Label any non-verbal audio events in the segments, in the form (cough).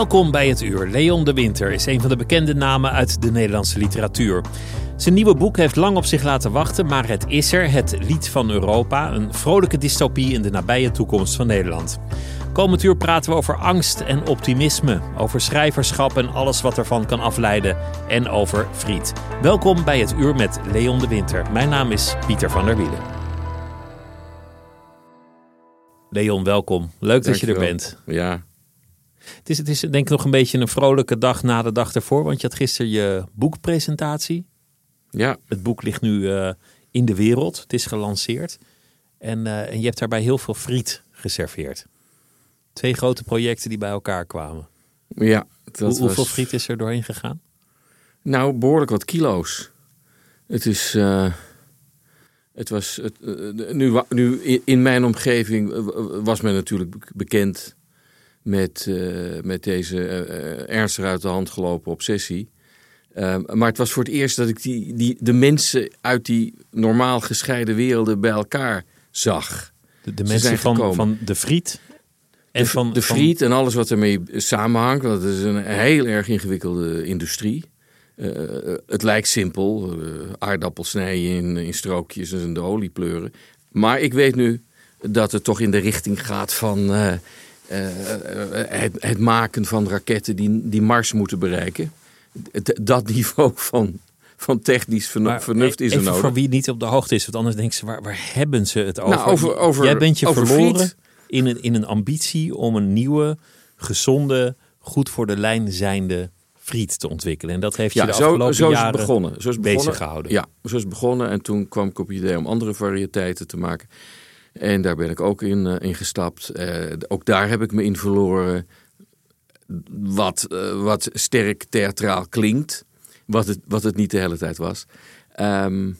Welkom bij het uur. Leon de Winter is een van de bekende namen uit de Nederlandse literatuur. Zijn nieuwe boek heeft lang op zich laten wachten, maar het is er, het Lied van Europa, een vrolijke dystopie in de nabije toekomst van Nederland. Komend uur praten we over angst en optimisme, over schrijverschap en alles wat ervan kan afleiden en over friet. Welkom bij het uur met Leon de Winter. Mijn naam is Pieter van der Wielen. Leon, welkom. Leuk dat je er bent. Ja, het is, het is denk ik nog een beetje een vrolijke dag na de dag ervoor. Want je had gisteren je boekpresentatie. Ja. Het boek ligt nu uh, in de wereld. Het is gelanceerd. En, uh, en je hebt daarbij heel veel friet geserveerd. Twee grote projecten die bij elkaar kwamen. Ja. Hoe, hoeveel friet is er doorheen gegaan? Nou, behoorlijk wat kilo's. Het is... Uh... Het was het, nu, nu in mijn omgeving was men natuurlijk bekend met, uh, met deze uh, ernstig uit de hand gelopen obsessie. Uh, maar het was voor het eerst dat ik die, die, de mensen uit die normaal gescheiden werelden bij elkaar zag. De, de mensen van, van de friet? En de, van, de friet van... en alles wat ermee samenhangt. Want het is een heel erg ingewikkelde industrie. het lijkt simpel. aardappels snijden in, in strookjes en de olie pleuren. Maar ik weet nu dat het toch in de richting gaat van eh, het, het, maken van raketten die, die Mars moeten bereiken. Dat niveau van, van technisch vernuft is er nodig. Voor wie niet op de hoogte is, want anders denken ze, waar, waar hebben ze het over? Nou, over, over Jij bent je over verloren in een, in een ambitie om een nieuwe, gezonde, goed voor de lijn zijnde friet te ontwikkelen. En dat heeft je de afgelopen zo, zo jaren begonnen. Zo is bezig gehouden. Ja, zo is begonnen. En toen kwam ik op het idee om andere variëteiten te maken. En daar ben ik ook in, uh, in gestapt. Uh, ook daar heb ik me in verloren. Wat, uh, wat sterk theatraal klinkt. Wat het, wat het niet de hele tijd was. Um,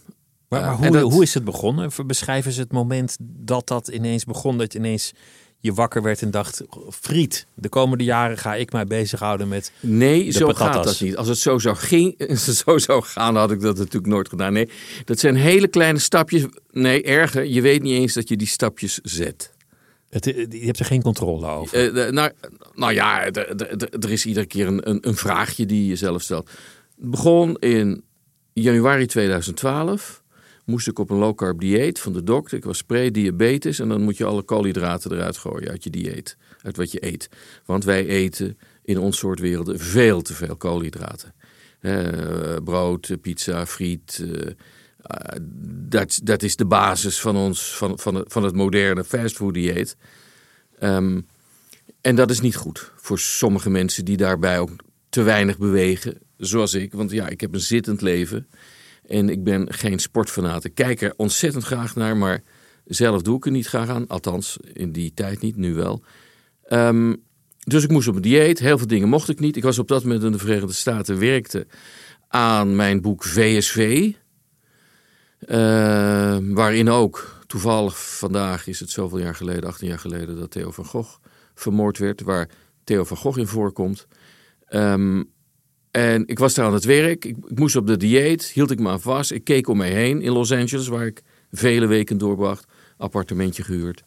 maar, maar hoe, dat... hoe is het begonnen? Beschrijven ze het moment dat dat ineens begon. Dat je ineens je wakker werd en dacht: Friet, de komende jaren ga ik mij bezighouden met. Nee, zo patatas. gaat dat niet. Als het zo zou, ging, (laughs) zo zou gaan, had ik dat natuurlijk nooit gedaan. Nee, dat zijn hele kleine stapjes. Nee, erger, je weet niet eens dat je die stapjes zet. Het, je hebt er geen controle over. Uh, de, nou, nou ja, er is iedere keer een, een, een vraagje die je zelf stelt. Het begon in januari 2012 moest ik op een low carb dieet van de dokter. Ik was pre-diabetes en dan moet je alle koolhydraten eruit gooien uit je dieet, uit wat je eet. Want wij eten in ons soort werelden veel te veel koolhydraten. Uh, brood, pizza, friet. Uh, dat, dat is de basis van, ons, van, van, van het moderne fastfood dieet. Um, en dat is niet goed voor sommige mensen die daarbij ook te weinig bewegen, zoals ik. Want ja, ik heb een zittend leven. En ik ben geen sportfanaat. Ik kijk er ontzettend graag naar, maar zelf doe ik er niet graag aan. Althans, in die tijd niet, nu wel. Um, dus ik moest op een dieet. Heel veel dingen mocht ik niet. Ik was op dat moment in de Verenigde Staten, werkte aan mijn boek VSV. Uh, waarin ook, toevallig vandaag is het zoveel jaar geleden, 18 jaar geleden, dat Theo van Gogh vermoord werd. Waar Theo van Gogh in voorkomt. Um, en ik was daar aan het werk. Ik, moest op de dieet. Hield ik me aan vast. Ik keek om mij heen in Los Angeles, waar ik vele weken doorbracht. Appartementje gehuurd.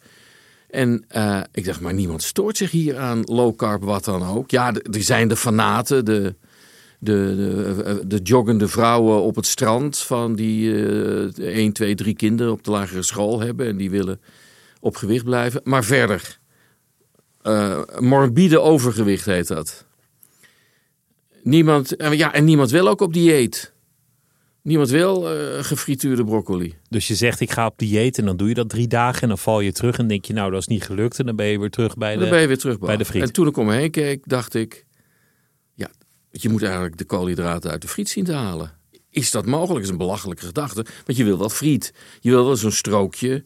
En uh, ik dacht, maar niemand stoort zich hier aan low carb, wat dan ook. Ja, er zijn de fanaten, de, de, de, de, joggende vrouwen op het strand. Van die uh, 1, 2, 3 kinderen op de lagere school hebben. En die willen op gewicht blijven. Maar verder, uh, morbide overgewicht heet dat. Niemand, ja, en niemand wil ook op dieet. Niemand wil uh, gefrituurde broccoli. Dus je zegt ik ga op dieet en dan doe je dat drie dagen en dan val je terug en denk je nou dat is niet gelukt en dan ben je weer terug bij de, dan ben je weer terug bij de friet. En toen ik om me heen keek dacht ik, ja, je moet eigenlijk de koolhydraten uit de friet zien te halen. Is dat mogelijk? Dat is een belachelijke gedachte. Want je wil wel friet. Je wil wel zo'n strookje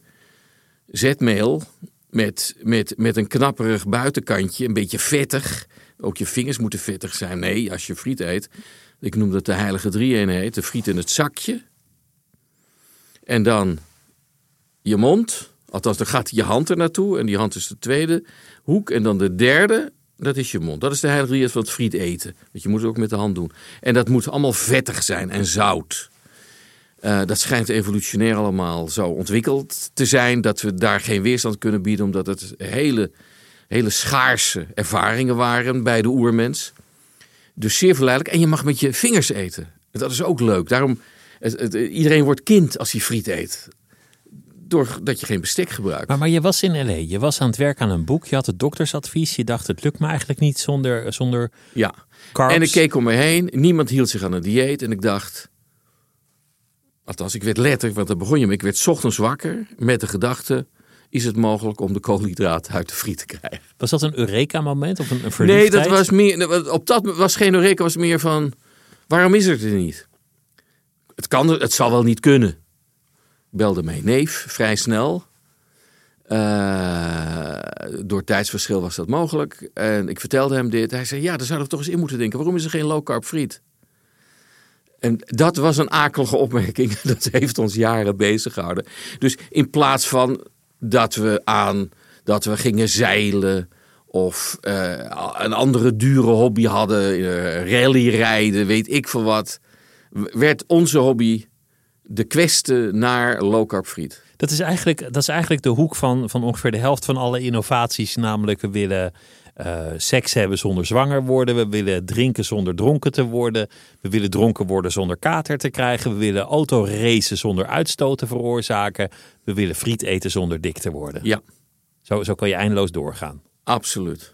zetmeel met, met, met een knapperig buitenkantje. Een beetje vettig. Ook je vingers moeten vettig zijn. Nee, als je friet eet. Ik noem dat de heilige drie-eenheid. De friet in het zakje. En dan je mond. Althans, dan gaat je hand er naartoe. En die hand is de tweede hoek. En dan de derde, dat is je mond. Dat is de heilige drie van het friet eten. Want je moet het ook met de hand doen. En dat moet allemaal vettig zijn en zout. Uh, dat schijnt evolutionair allemaal zo ontwikkeld te zijn dat we daar geen weerstand kunnen bieden, omdat het hele, hele schaarse ervaringen waren bij de oermens. Dus zeer verleidelijk. En je mag met je vingers eten. Dat is ook leuk. Daarom, het, het, iedereen wordt kind als hij friet eet doordat je geen bestek gebruikt. Maar, maar je was in L.A., je was aan het werk aan een boek, je had het doktersadvies, je dacht het lukt me eigenlijk niet zonder, zonder ja. carbs. En ik keek om me heen, niemand hield zich aan een dieet en ik dacht, althans ik werd letterlijk, want daar begon je mee, ik werd ochtends wakker met de gedachte, is het mogelijk om de koolhydraten uit de friet te krijgen. Was dat een Eureka-moment of een, een Nee, dat was meer, op dat was geen Eureka, was meer van, waarom is het er niet? Het, kan, het zal wel niet kunnen belde mijn neef vrij snel. Uh, door tijdsverschil was dat mogelijk. En ik vertelde hem dit. Hij zei: Ja, daar zouden we toch eens in moeten denken. Waarom is er geen low carb friet? En dat was een akelige opmerking. (laughs) Dat heeft ons jaren bezig gehouden. Dus in plaats van dat we aan dat we gingen zeilen of uh, een andere dure hobby hadden, uh, rally rijden, weet ik veel wat, werd onze hobby de kwesten naar low carb friet. Dat is eigenlijk, dat is eigenlijk de hoek van, van ongeveer de helft van alle innovaties. Namelijk, willen uh, seks hebben zonder zwanger worden. We willen drinken zonder dronken te worden. We willen dronken worden zonder kater te krijgen. We willen autoracen zonder uitstoot te veroorzaken. We willen friet eten zonder dik te worden. Ja. Zo, zo kan je eindeloos doorgaan. Absoluut.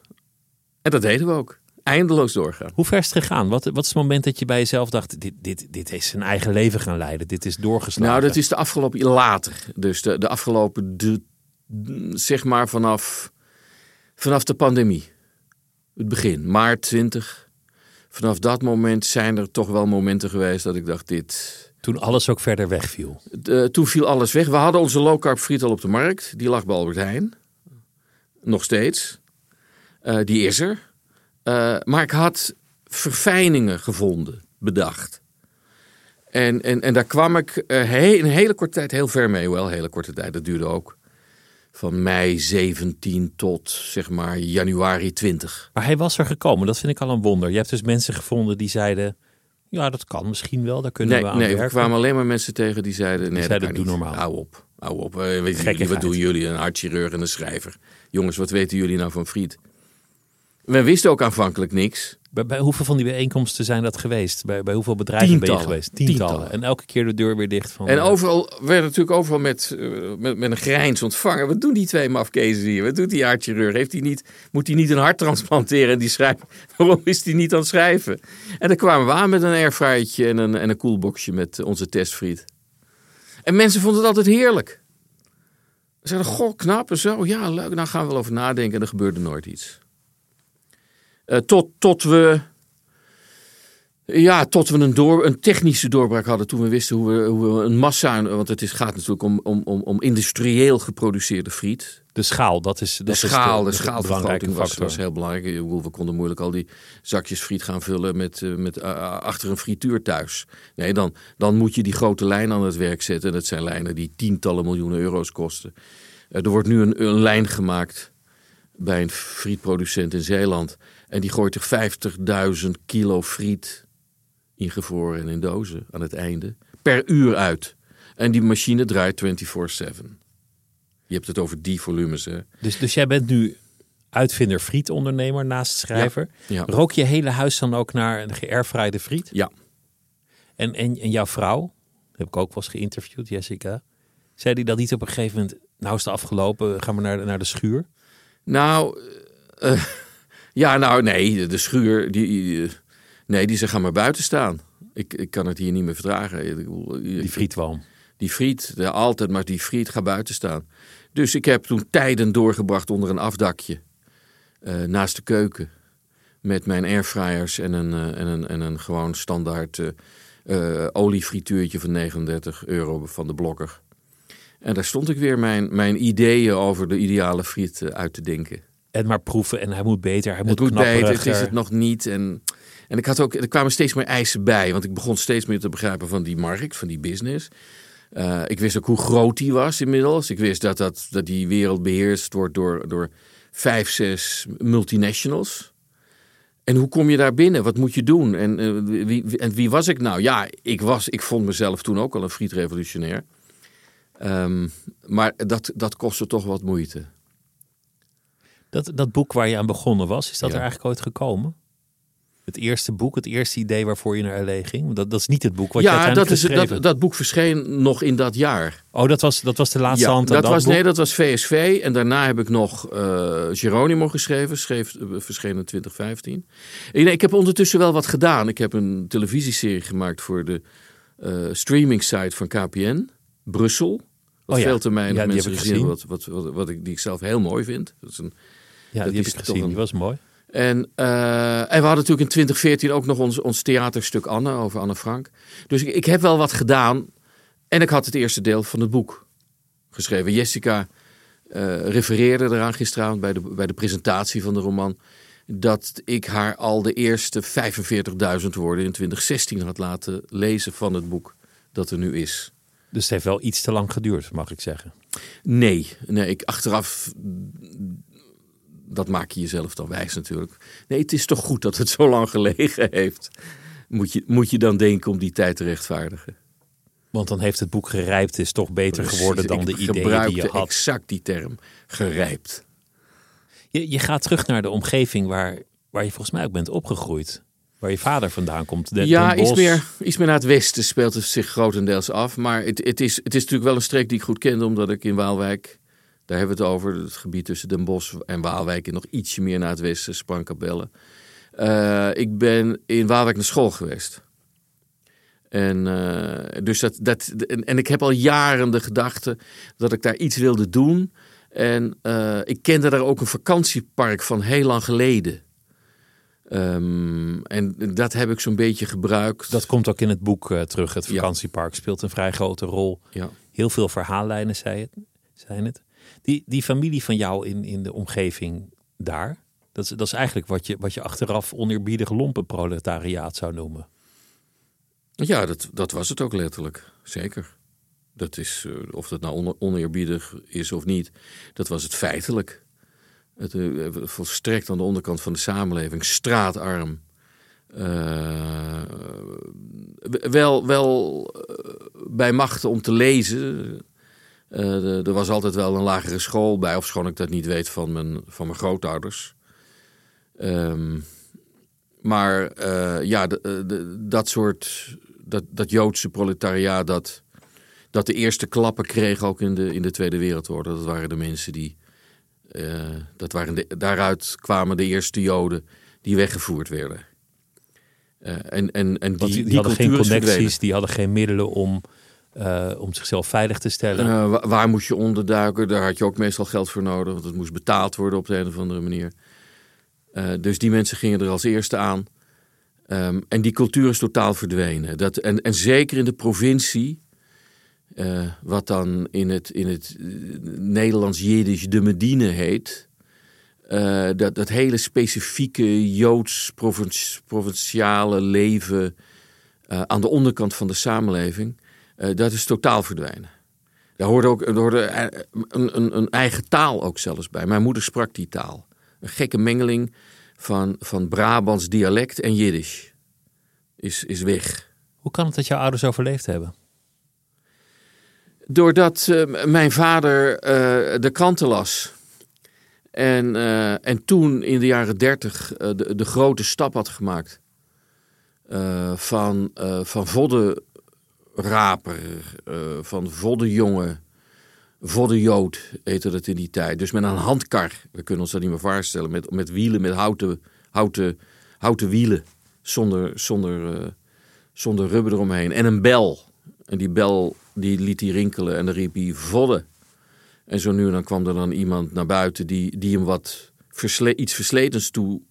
En dat deden we ook eindeloos doorgaan. Hoe ver is het gegaan? Wat, wat is het moment dat je bij jezelf dacht: dit, dit, dit is zijn eigen leven gaan leiden? Dit is doorgeslagen? Nou, dat is de afgelopen later. Dus de, de afgelopen, de, zeg maar vanaf, vanaf de pandemie. Het begin, maart 20. Vanaf dat moment zijn er toch wel momenten geweest dat ik dacht: dit. Toen alles ook verder wegviel. De, toen viel alles weg. We hadden onze low carb friet al op de markt. Die lag bij Albert Heijn. Nog steeds. Uh, die is er. Uh, maar ik had verfijningen gevonden, bedacht. En, en, en daar kwam ik in een hele korte tijd heel ver mee. Wel, een hele korte tijd, dat duurde ook. Van mei 17 tot zeg maar januari 20. Maar hij was er gekomen, dat vind ik al een wonder. Je hebt dus mensen gevonden die zeiden: Ja, dat kan misschien wel, daar kunnen nee, we aan nee, werken. er kwamen alleen maar mensen tegen die zeiden: Nee, die zeiden, dat doe niet. normaal. Hou op, hou op. Uh, weet jullie, wat doen jullie? Een hartchirurg en een schrijver. Jongens, wat weten jullie nou van friet? We wisten ook aanvankelijk niks. Bij, bij, hoeveel van die bijeenkomsten zijn dat geweest? Bij, bij hoeveel bedrijven Tientallen. ben je geweest? Tientallen. Tientallen. En elke keer de deur weer dicht van. En uh, overal werd natuurlijk overal met, uh, met, met een grijns ontvangen. Wat doen die twee mafkezen hier? Wat doet die hartchirurg? Heeft hij niet, moet hij niet een hart transplanteren? En die schrijft, (laughs) waarom is hij niet aan het schrijven? En dan kwamen we aan met een airfryertje en een, en een koelboxje met onze testfriet. En mensen vonden het altijd heerlijk. Ze zeiden, goh, knap en zo. Ja, leuk. Nou gaan we wel over nadenken. En er gebeurde nooit iets. Uh, tot, tot we. Ja, tot we een, door, een technische doorbraak hadden. Toen we wisten hoe we, hoe we een massa. Want het is, gaat natuurlijk om, om, om, om industrieel geproduceerde friet. De schaal, dat is dat de schaal. Is de, de schaalvergroting was, was heel belangrijk. We konden moeilijk al die zakjes friet gaan vullen met, met, uh, achter een frituur thuis. Nee, dan, dan moet je die grote lijn aan het werk zetten. En dat zijn lijnen die tientallen miljoenen euro's kosten. Uh, er wordt nu een, een lijn gemaakt bij een frietproducent in Zeeland. En die gooit er 50.000 kilo friet ingevroren en in dozen aan het einde. Per uur uit. En die machine draait 24-7. Je hebt het over die volumes. Hè? Dus, dus jij bent nu uitvinder frietondernemer naast schrijver. Ja, ja. Rook je hele huis dan ook naar een geairfryde friet? Ja. En, en, en jouw vrouw, heb ik ook wel eens geïnterviewd, Jessica. Zei die dat niet op een gegeven moment, nou is het afgelopen, gaan we naar, naar de schuur? Nou, uh, (laughs) ja, nou nee, de schuur, die, uh, nee, die ze gaan maar buiten staan. Ik, ik kan het hier niet meer verdragen. Die frietwalm. Die friet, ja, altijd maar die friet, ga buiten staan. Dus ik heb toen tijden doorgebracht onder een afdakje. Uh, naast de keuken. met mijn airfryers en een, uh, en een, en een gewoon standaard uh, oliefrituurtje van 39 euro van de blokker. En daar stond ik weer mijn, mijn ideeën over de ideale friet uit te denken. En maar proeven en hij moet beter, hij het moet beter, het is het nog niet. En, en ik had ook, er kwamen steeds meer eisen bij, want ik begon steeds meer te begrijpen van die markt, van die business. Uh, ik wist ook hoe groot die was inmiddels. Ik wist dat, dat, dat die wereld beheerst wordt door, door vijf, zes multinationals. En hoe kom je daar binnen? Wat moet je doen? En, uh, wie, en wie was ik nou? Ja, ik, was, ik vond mezelf toen ook al een frietrevolutionair. Um, maar dat, dat kostte toch wat moeite. Dat, dat boek waar je aan begonnen was, is dat er eigenlijk ooit gekomen? Het eerste boek, het eerste idee waarvoor je naar LA ging? Dat, dat is niet het boek wat ja, je dat, is, dat, dat boek verscheen nog in dat jaar. Oh, dat was, dat was de laatste ja, hand dat, dat was, boek? Nee, dat was VSV. En daarna heb ik nog uh, Geronimo geschreven. Schreef, uh, verscheen in 2015. En, ik heb ondertussen wel wat gedaan. Ik heb een televisieserie gemaakt voor de uh, streaming site van KPN. Brussel. Wat oh, ja. veel te weinig ja, mensen gezien. Wat, wat, wat, wat, ik, die ik zelf heel mooi vind. Dat is een, ja, dat die heb ik gezien. een- Die was mooi. En, uh, en we hadden natuurlijk in 2014 ook nog ons, ons theaterstuk Anne over Anne Frank. Dus ik, ik heb wel wat gedaan. En ik had het eerste deel van het boek geschreven. Jessica uh, refereerde eraan gisteravond bij de, bij de presentatie van de roman. Dat ik haar al de eerste 45.000 woorden in 2016 had laten lezen van het boek dat er nu is. Dus het heeft wel iets te lang geduurd, mag ik zeggen. Nee, nee ik achteraf dat maak je jezelf dan wijs natuurlijk. Nee, het is toch goed dat het zo lang gelegen heeft. Moet je, moet je dan denken om die tijd te rechtvaardigen. Want dan heeft het boek gerijpt, is toch beter Precies, geworden dan de ideeën die je had. exact die term, gerijpt. Je, je gaat terug naar de omgeving waar, waar je volgens mij ook bent opgegroeid. Waar je vader vandaan komt. De, ja, Den iets meer, iets meer naar het westen speelt het zich grotendeels af. Maar het, het, is, het is natuurlijk wel een streek die ik goed kende, omdat ik in Waalwijk, daar hebben we het over, het gebied tussen Den Bosch en Waalwijk en nog ietsje meer naar het westen, Sprankapelle. Uh, ik ben in Waalwijk naar school geweest. En, uh, dus dat, dat, en, en, ik heb al jaren de gedachte dat ik daar iets wilde doen. En uh, ik kende daar ook een vakantiepark van heel lang geleden. Um, en dat heb ik zo'n beetje gebruikt. Dat komt ook in het boek uh, terug. Het vakantiepark ja. speelt een vrij grote rol. Ja. Heel veel verhaallijnen zei het, zijn het. Die, die familie van jou in, in de omgeving daar, dat is, dat is eigenlijk wat je, wat je achteraf oneerbiedig lompenproletariaat zou noemen. Ja, dat, dat was het ook letterlijk. Zeker. Dat is, uh, of dat nou on, oneerbiedig is of niet, dat was het feitelijk. Het, uh, volstrekt aan de onderkant van de samenleving, straatarm. Uh, wel wel bij machten om te lezen. er was altijd wel een lagere school bij, of schoon ik dat niet weet van mijn, van mijn grootouders. Um, maar ja, dat soort dat, dat Joodse proletariaat dat, dat de eerste klappen kreeg ook in de, in de Tweede Wereldoorlog. Dat waren de mensen die. Uh, dat waren de, daaruit kwamen de eerste Joden die weggevoerd werden. Uh, en, en, en die, die, hadden geen connecties, verdwenen. die hadden geen middelen om, uh, om zichzelf veilig te stellen. waar, waar moest je onderduiken? Daar had je ook meestal geld voor nodig, want het moest betaald worden op de een of andere manier. dus die mensen gingen er als eerste aan. Um, en die cultuur is totaal verdwenen. Dat, en, en zeker in de provincie, uh, wat dan in het, in het uh, Nederlands-Jiddisch de Medine heet. Uh, dat, dat hele specifieke Joods-provinciale leven aan de onderkant van de samenleving, dat is totaal verdwenen. Daar hoorde ook hoorde een, een, een eigen taal ook zelfs bij. Mijn moeder sprak die taal. Een gekke mengeling van, van Brabants dialect en Jiddisch is, is weg. Hoe kan het dat jouw ouders overleefd hebben? Doordat uh, mijn vader uh, de kranten las. En, uh, en toen in de jaren dertig de, de grote stap had gemaakt. van, van voddenraper, van voddenjongen, voddenjood heette dat in die tijd. Dus met een handkar, we kunnen ons dat niet meer voorstellen, met, met wielen, met houten, houten, houten wielen, zonder, zonder, zonder rubber eromheen. En een bel. En die bel die liet hij rinkelen en dan riep hij vodden. En zo nu en dan kwam er dan iemand naar buiten die, die hem wat versle iets versletens toe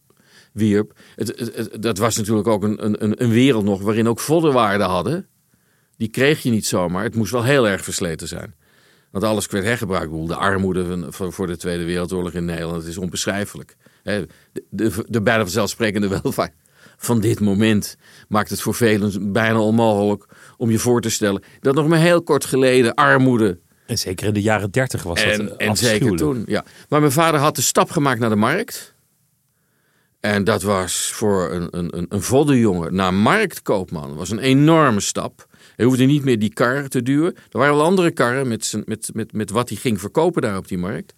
wierp. Het, dat was natuurlijk ook een, een, een wereld nog waarin ook voddenwaarden hadden. Die kreeg je niet zomaar. Het moest wel heel erg versleten zijn. Want alles werd hergebruikt. De armoede voor de Tweede Wereldoorlog in Nederland is onbeschrijfelijk. De, de, de bijna vanzelfsprekende welvaart van dit moment maakt het voor velen bijna onmogelijk om je voor te stellen dat nog maar heel kort geleden armoede. En zeker in de jaren dertig was dat en, en zeker toen, ja. Maar mijn vader had de stap gemaakt naar de markt. En dat was voor een, een, een voddenjongen naar marktkoopman. Was een enorme stap. Hij hoefde niet meer die kar te duwen. Er waren wel andere karren met, met, met, met wat hij ging verkopen daar op die markt.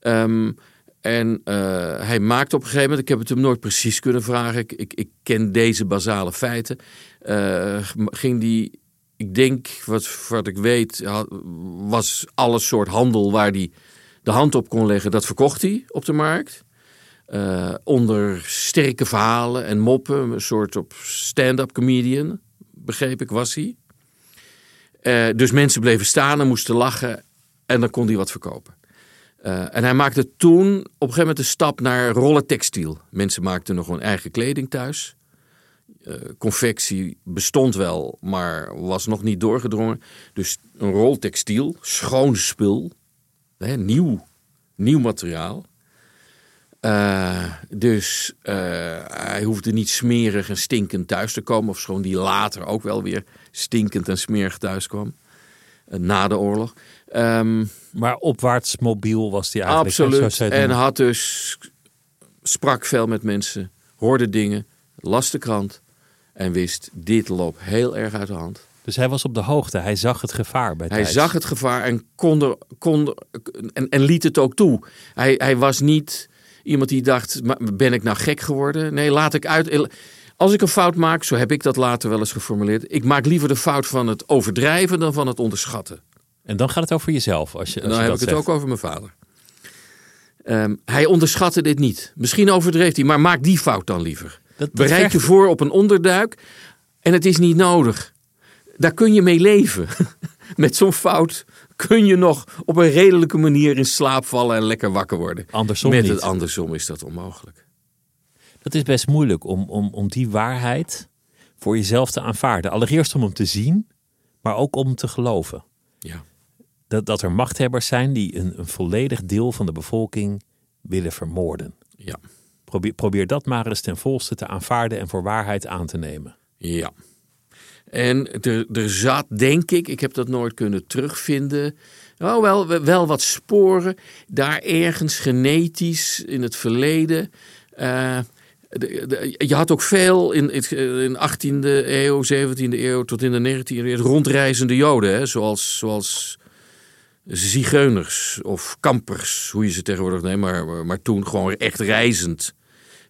Um, en uh, hij maakte op een gegeven moment, ik heb het hem nooit precies kunnen vragen, ik, ik, ik ken deze basale feiten. Uh, ging die, ik denk, wat, wat ik weet, was alle soort handel waar hij de hand op kon leggen, dat verkocht hij op de markt. Uh, onder sterke verhalen en moppen, een soort op stand-up comedian, begreep ik, was hij. dus mensen bleven staan en moesten lachen en dan kon hij wat verkopen. En hij maakte toen op een gegeven moment de stap naar rollen textiel. Mensen maakten nog hun eigen kleding thuis. Uh, confectie bestond wel, maar was nog niet doorgedrongen. Dus een rol textiel, schoon spul, hè, nieuw, nieuw materiaal. Uh, dus hij hoefde niet smerig en stinkend thuis te komen. Of schoon die later ook wel weer stinkend en smerig thuis kwam. na de oorlog. Um, maar opwaarts mobiel was hij eigenlijk. Absoluut. En had dus, sprak veel met mensen, hoorde dingen, las de krant en wist, dit loopt heel erg uit de hand. Dus hij was op de hoogte, hij zag het gevaar bij Hij zag het gevaar en, kon er, kon en, en liet het ook toe. Hij, hij was niet iemand die dacht, ben ik nou gek geworden? Nee, laat ik uit... Als ik een fout maak, zo heb ik dat later wel eens geformuleerd. Ik maak liever de fout van het overdrijven dan van het onderschatten. En dan gaat het over jezelf. Als je, als dan heb ik het ook over mijn vader. Um, hij onderschatte dit niet. Misschien overdreef hij, maar maak die fout dan liever. Dat, Bereid je voor op een onderduik en het is niet nodig. Daar kun je mee leven. (laughs) Met zo'n fout kun je nog op een redelijke manier in slaap vallen en lekker wakker worden. Andersom Met niet. het andersom is dat onmogelijk. Dat is best moeilijk om, om, om die waarheid voor jezelf te aanvaarden. Allereerst om hem te zien, maar ook om te geloven. Ja dat, dat er machthebbers zijn die een, een volledig deel van de bevolking willen vermoorden. Ja. Probeer, dat maar eens ten volste te aanvaarden en voor waarheid aan te nemen. Ja. En er, er zat, denk ik, ik heb dat nooit kunnen terugvinden. Oh, wel, wel wat sporen. Daar ergens genetisch in het verleden. Uh, je had ook veel in, in 18e eeuw, 17e eeuw tot in de 19e eeuw rondreizende Joden. Hè? Zoals, zoals zigeuners of kampers, hoe je ze tegenwoordig neemt, maar, maar toen gewoon echt reizend.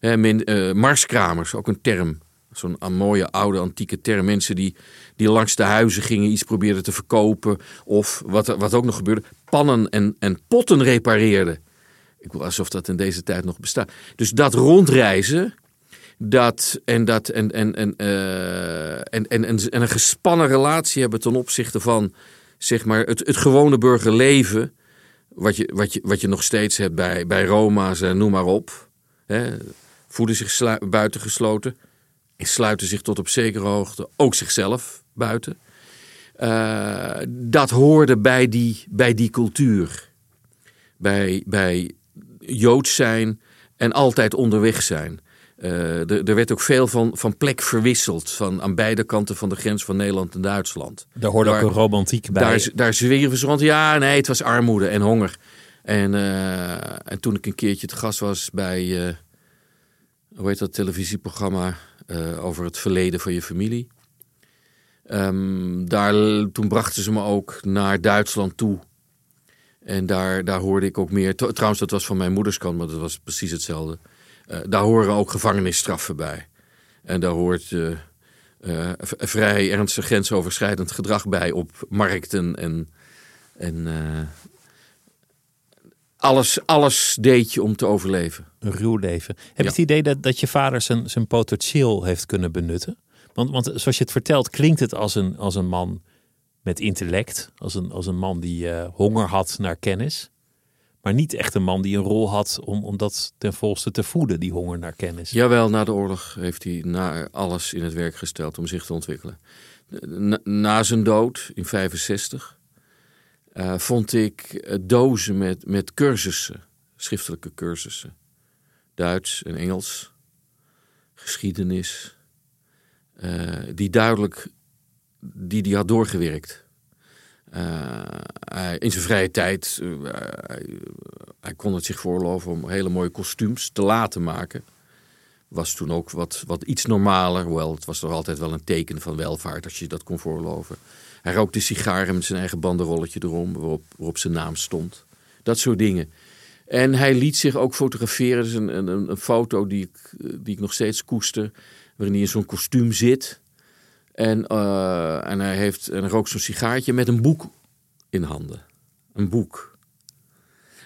Men, uh, marskramers, ook een term. Zo'n mooie oude antieke term. Mensen die, die langs de huizen gingen, iets probeerden te verkopen. Of wat, wat ook nog gebeurde, pannen en, en potten repareerden. Ik wil alsof dat in deze tijd nog bestaat. Dus dat rondreizen, dat en, dat, en, en, en, en, en, en een gespannen relatie hebben ten opzichte van zeg maar, het, het gewone burgerleven, wat je, wat, je, wat je nog steeds hebt bij, bij Roma's en noem maar op, hè, voeden zich buitengesloten en sluiten zich tot op zekere hoogte ook zichzelf buiten. Uh, dat hoorde bij die, bij die cultuur. Bij, bij Joods zijn en altijd onderweg zijn. Uh, er, werd ook veel van, van plek verwisseld. Van aan beide kanten van de grens van Nederland en Duitsland. Daar hoorde ook een romantiek bij. Daar, daar zweren ze rond. Ja, nee, het was armoede en honger. En, uh, en toen ik een keertje te gast was bij, hoe heet dat televisieprogramma over het verleden van je familie. Um, daar, toen brachten ze me ook naar Duitsland toe. En daar, daar hoorde ik ook meer. Trouwens, dat was van mijn moederskant, maar dat was precies hetzelfde. Uh, daar horen ook gevangenisstraffen bij. En daar hoort uh, vrij ernstig grensoverschrijdend gedrag bij op markten en, en alles, alles deed je om te overleven. Een ruw leven. Heb je het idee dat, dat je vader zijn, zijn potentieel heeft kunnen benutten? Want, want zoals je het vertelt, klinkt het als een, als een man met intellect, als een, als een man die honger had naar kennis. Maar niet echt een man die een rol had om, om dat ten volste te voeden, die honger naar kennis. Jawel, na de oorlog heeft hij na alles in het werk gesteld om zich te ontwikkelen. Na, na zijn dood in 65 uh, vond ik eh, dozen met, met cursussen, schriftelijke cursussen. Duits en Engels, geschiedenis, uh, die duidelijk die die had doorgewerkt. In zijn vrije tijd, hij, hij, kon het zich voorloven om hele mooie kostuums te laten maken. Was toen ook wat, wat iets normaler, hoewel het was toch altijd wel een teken van welvaart als je dat kon voorloven. Hij rookte sigaren met zijn eigen bandenrolletje erom, waarop, waarop zijn naam stond. Dat soort dingen. En hij liet zich ook fotograferen. Dus een, een, een foto die ik, die ik nog steeds koester, waarin hij in zo'n kostuum zit. En, uh, en hij heeft en rookt zo'n sigaartje met een boek in handen. Een boek.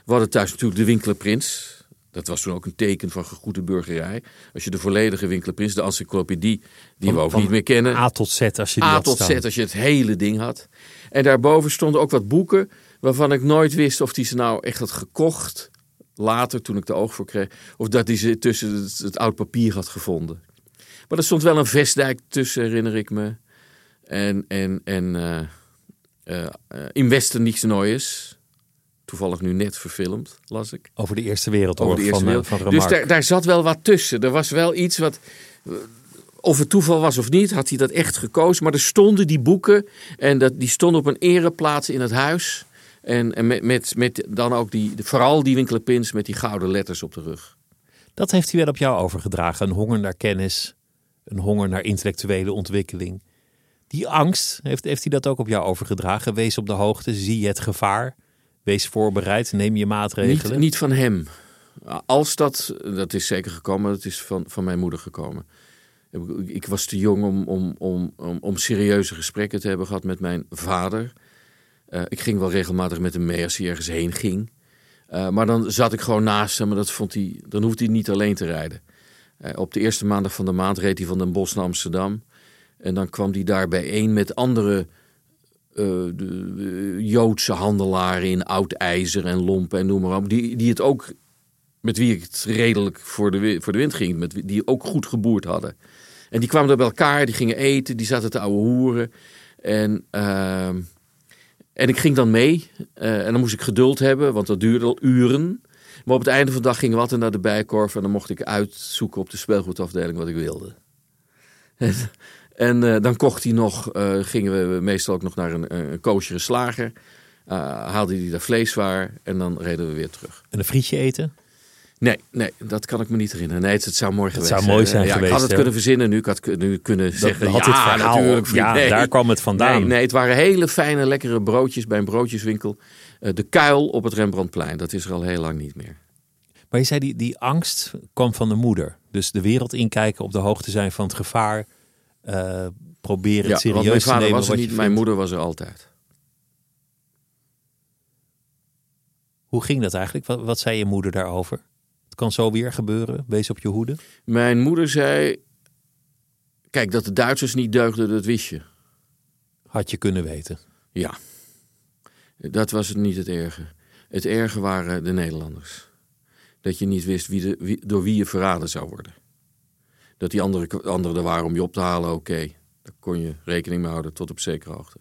We hadden thuis natuurlijk de Winkelerprins. Dat was toen ook een teken van gegoede burgerij. Als je de volledige Winkelerprins, de encyclopedie, die Van- we ook niet meer kennen. A tot Z als je die A tot staan. Z, als je het hele ding had. En daarboven stonden ook wat boeken waarvan ik nooit wist of hij ze nou echt had gekocht. Later, toen ik de oog voor kreeg. Of dat hij ze tussen het, het oud papier had gevonden. Maar er stond wel een vestdijk tussen, herinner ik me. En, en, en eh, eh, eh, in Westen niets Neues. Toevallig nu net verfilmd, las ik. Over de Eerste Wereldoorlog Over de Eerste van, eh, van dus daar, daar zat wel wat tussen. Er was wel iets wat. eh, Of het toeval was of niet, had hij dat echt gekozen. Maar er stonden die boeken. En dat, die stonden op een ereplaats in het huis. En, en met, met, met dan ook die, vooral die winkelpins met die gouden letters op de rug. Dat heeft hij wel op jou overgedragen. Een honger naar kennis, een honger naar intellectuele ontwikkeling. Die angst, heeft, heeft hij dat ook op jou overgedragen? Wees op de hoogte, zie het gevaar. Wees voorbereid, neem je maatregelen. Niet, niet van hem. Als dat, dat is zeker gekomen, dat is van, van mijn moeder gekomen. Ik- was te jong om, om, om, om, om serieuze gesprekken te hebben gehad met mijn vader. Eh, ik ging wel regelmatig met hem mee als hij ergens heen ging. Eh, maar dan zat ik gewoon naast hem en dat vond hij, dan hoefde hij niet alleen te rijden. Eh, op de eerste maandag van de maand reed hij van Den Bosch naar Amsterdam. En dan kwam hij daar bijeen met andere eh, de, de Joodse handelaren in oud ijzer en lompen en noem maar op. Die, die het ook, met wie ik het redelijk voor de, voor de wind ging, met die ook goed geboerd hadden. En die kwamen er bij elkaar, die gingen eten, die zaten te ouwe hoeren. En, ehm, en ik ging dan mee. eh, en dan moest ik geduld hebben, want dat duurde al uren. Maar op het einde van de dag gingen we naar de bijkorf. En dan mocht ik uitzoeken op de speelgoedafdeling wat ik wilde. (laughs) En, eh, dan kocht hij nog, eh, gingen we meestal ook nog naar een, een koosjere slager. Eh, haalde hij daar vleeswaar en dan reden we weer terug. En een frietje eten? Nee, nee, dat kan ik me niet herinneren. Nee, het, het zou mooi geweest zou zijn. mooi zijn ja, Ik geweest, had het hè? kunnen verzinnen nu. Ik had nu kunnen zeggen, had ja, dit verhaal- natuurlijk. vriend. ja, Nee. daar kwam het vandaan. Nee, nee, het waren hele fijne, lekkere broodjes bij een broodjeswinkel. De Kuil op het Rembrandtplein, dat is er al heel lang niet meer. Maar je zei, die, die angst kwam van de moeder. Dus de wereld inkijken, op de hoogte zijn van het gevaar. Eh, proberen het serieus want mijn te vader nemen was er wat niet, mijn vindt. moeder was er altijd. Hoe ging dat eigenlijk? Wat, wat zei je moeder daarover? Het kan zo weer gebeuren. Wees op je hoede. Mijn moeder zei, kijk, dat de Duitsers niet deugden, dat wist je. Had je kunnen weten. Ja, dat was het niet het erge. Het erge waren de Nederlanders. Dat je niet wist wie de, wie, door wie je verraden zou worden. Dat die andere, anderen er waren om je op te halen, oké. Daar kon je rekening mee houden tot op zekere hoogte.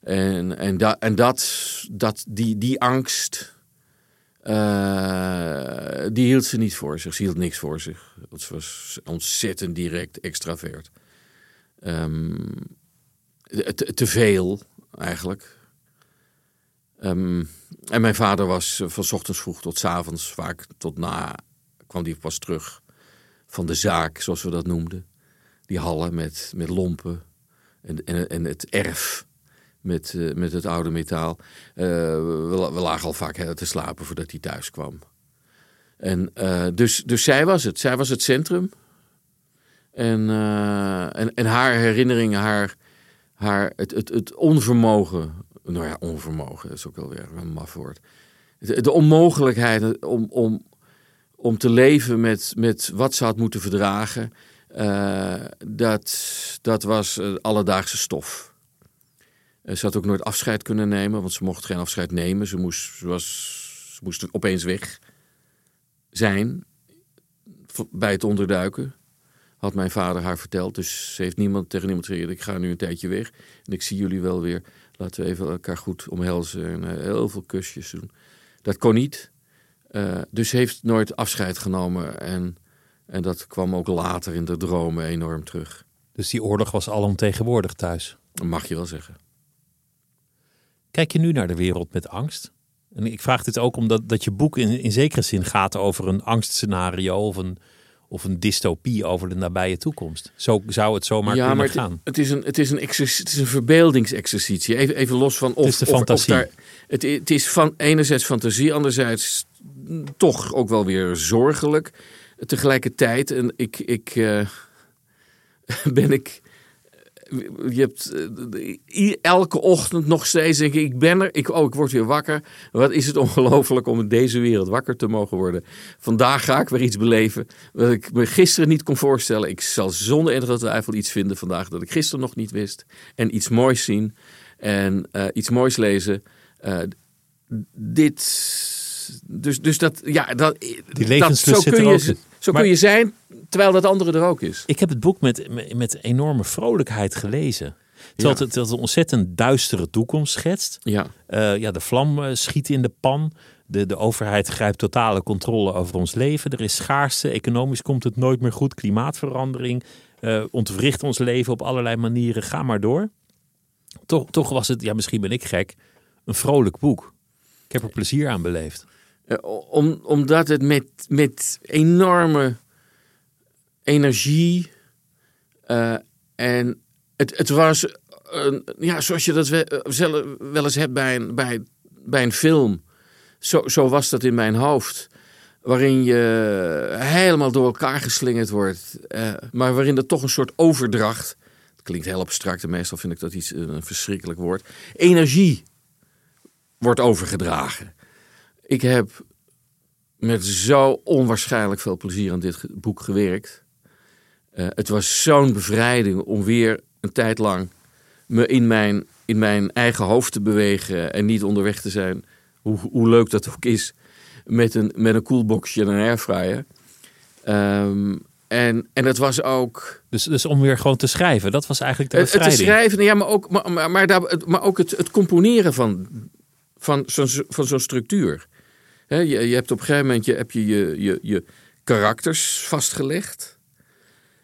En, en, en dat, dat, die, die angst, eh, die hield ze niet voor zich. Ze hield niks voor zich. Ze was ontzettend direct, extravert. Ehm, te, veel, eigenlijk. Ehm, en mijn vader was eh, van ochtends vroeg tot avonds, vaak tot na, kwam die pas terug van de zaak, zoals we dat noemden. Die hallen met, met lompen en, en, en het erf met, eh, met het oude metaal. Eh, we, la- we lagen al vaak te slapen voordat hij thuis kwam. En, eh, dus, dus zij was het. Zij was het centrum. En, en, en haar herinneringen, haar, haar, het, het, het onvermogen. Nou ja, onvermogen, is ook wel weer een maf woord. De, de onmogelijkheid om, om, om te leven met, met wat ze had moeten verdragen. eh, dat, dat was eh, alledaagse stof. Eh, Ze had ook nooit afscheid kunnen nemen, want ze mocht geen afscheid nemen. Ze, moest, ze was Ze moesten opeens weg zijn bij het onderduiken. Had mijn vader haar verteld. Dus ze heeft niemand tegen niemand gezegd: Ik ga nu een tijdje weg. En ik zie jullie wel weer. Laten we even elkaar goed omhelzen. En heel veel kusjes doen. Dat kon niet. Uh, dus heeft nooit afscheid genomen. En, en dat kwam ook later in de dromen enorm terug. Dus die oorlog was alomtegenwoordig thuis? Dat mag je wel zeggen. Kijk je nu naar de wereld met angst? En ik vraag dit ook omdat dat je boek in, in zekere zin gaat over een angstscenario of een, of een dystopie over de nabije toekomst. Zo zou het zomaar ja, kunnen maar gaan. Het, is een, het, is een het is een verbeeldingsexercitie. Even, even los van of, het is de of, fantasie. Of daar, het, het is van enerzijds fantasie, anderzijds toch ook wel weer zorgelijk. Tegelijkertijd, en ik, ik uh, (laughs) ben ik je hebt uh, elke ochtend nog steeds denk ik, ik ben er, ik, oh, ik word weer wakker. Wat is het (laughs) ongelooflijk om in deze wereld wakker te mogen worden. Vandaag ga ik weer iets beleven wat ik me gisteren niet kon voorstellen. Ik zal zonder enige twijfel iets vinden vandaag dat ik gisteren nog niet wist. En iets moois zien en uh, iets moois lezen. Uh, dit, dus, dus dat, ja, dat, Die dat, zo kun je, zo kun je zijn, terwijl dat andere er ook is. Ik heb het boek met, met, enorme vrolijkheid gelezen. Terwijl ja. het, het, een ontzettend duistere toekomst schetst. Ja. Uh, ja, de vlam uh, schiet in de pan. De, de overheid grijpt totale controle over ons leven. Er is schaarste. Economisch komt het nooit meer goed. Klimaatverandering uh, ontwricht ons leven op allerlei manieren. Ga maar door. Toch, toch was het, ja, misschien ben ik gek, een vrolijk boek. Ik heb er plezier aan beleefd. Om, omdat het met, met enorme energie uh, en het, het was, ja, zoals je dat wel, wel eens hebt bij een, bij, bij een film. Zo, zo was dat in mijn hoofd. Waarin je helemaal door elkaar geslingerd wordt. Uh, maar waarin er toch een soort overdracht. Het klinkt heel abstract en meestal vind ik dat iets een verschrikkelijk woord. Energie wordt overgedragen. Ik heb met zo onwaarschijnlijk veel plezier aan dit boek gewerkt. Uh, het was zo'n bevrijding om weer een tijd lang me in mijn, in mijn eigen hoofd te bewegen en niet onderweg te zijn, hoe, hoe leuk dat ook is, met een, met een koelboxje en een airfryer. Um, en, en het was ook. Dus, dus om weer gewoon te schrijven, dat was eigenlijk de het, bevrijding. Het te schrijven, ja, maar ook, maar, maar, maar, daar, maar ook het, het componeren van, van zo'n van zo'n structuur. He, je, je hebt op een gegeven moment je, heb je, je, je, je karakters vastgelegd.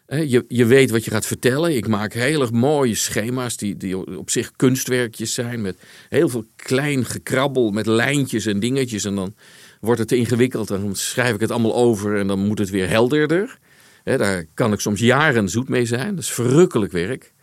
Je, je weet wat je gaat vertellen. Ik maak hele mooie schema's die, die op zich kunstwerkjes zijn. Met heel veel klein gekrabbel met lijntjes en dingetjes. En dan wordt het te ingewikkeld. En dan schrijf ik het allemaal over en dan moet het weer helderder. Daar kan ik soms jaren zoet mee zijn. Dat is verrukkelijk werk.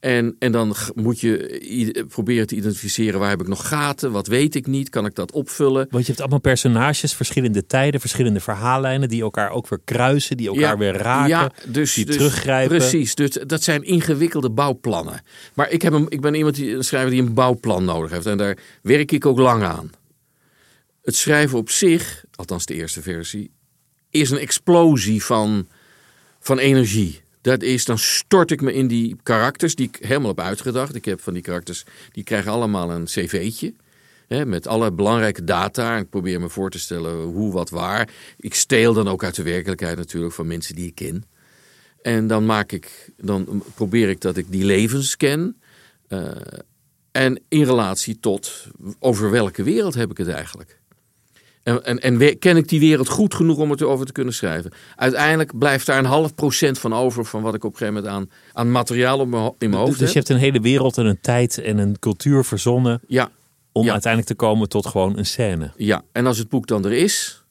En, en dan moet je proberen te identificeren waar heb ik nog gaten, wat weet ik niet, kan ik dat opvullen. Want je hebt allemaal personages, verschillende tijden, verschillende verhaallijnen die elkaar ook weer kruisen, die elkaar ja, weer raken, ja, dus, die dus, teruggrijpen. Precies, dus dat zijn ingewikkelde bouwplannen. Maar ik, heb een, ik ben iemand die, een schrijver die een bouwplan nodig heeft en daar werk ik ook lang aan. Het schrijven op zich, althans de eerste versie, is een explosie van, van energie. Dat is, dan stort ik me in die karakters die ik helemaal heb uitgedacht. Ik heb van die karakters, die krijgen allemaal een cv'tje. Hè, met alle belangrijke data. Ik probeer me voor te stellen hoe, wat, waar. Ik steel dan ook uit de werkelijkheid natuurlijk van mensen die ik ken. En dan, maak ik, dan probeer ik dat ik die levens ken. Uh, en in relatie tot over welke wereld heb ik het eigenlijk. En, en, en, ken ik die wereld goed genoeg om het erover te kunnen schrijven? Uiteindelijk blijft daar een half procent van over van wat ik op een gegeven moment aan, aan materiaal op mijn, in mijn hoofd dus heb. je hebt een hele wereld en een tijd en een cultuur verzonnen ja. om ja. uiteindelijk te komen tot gewoon een scène. Ja, en als het boek dan er is,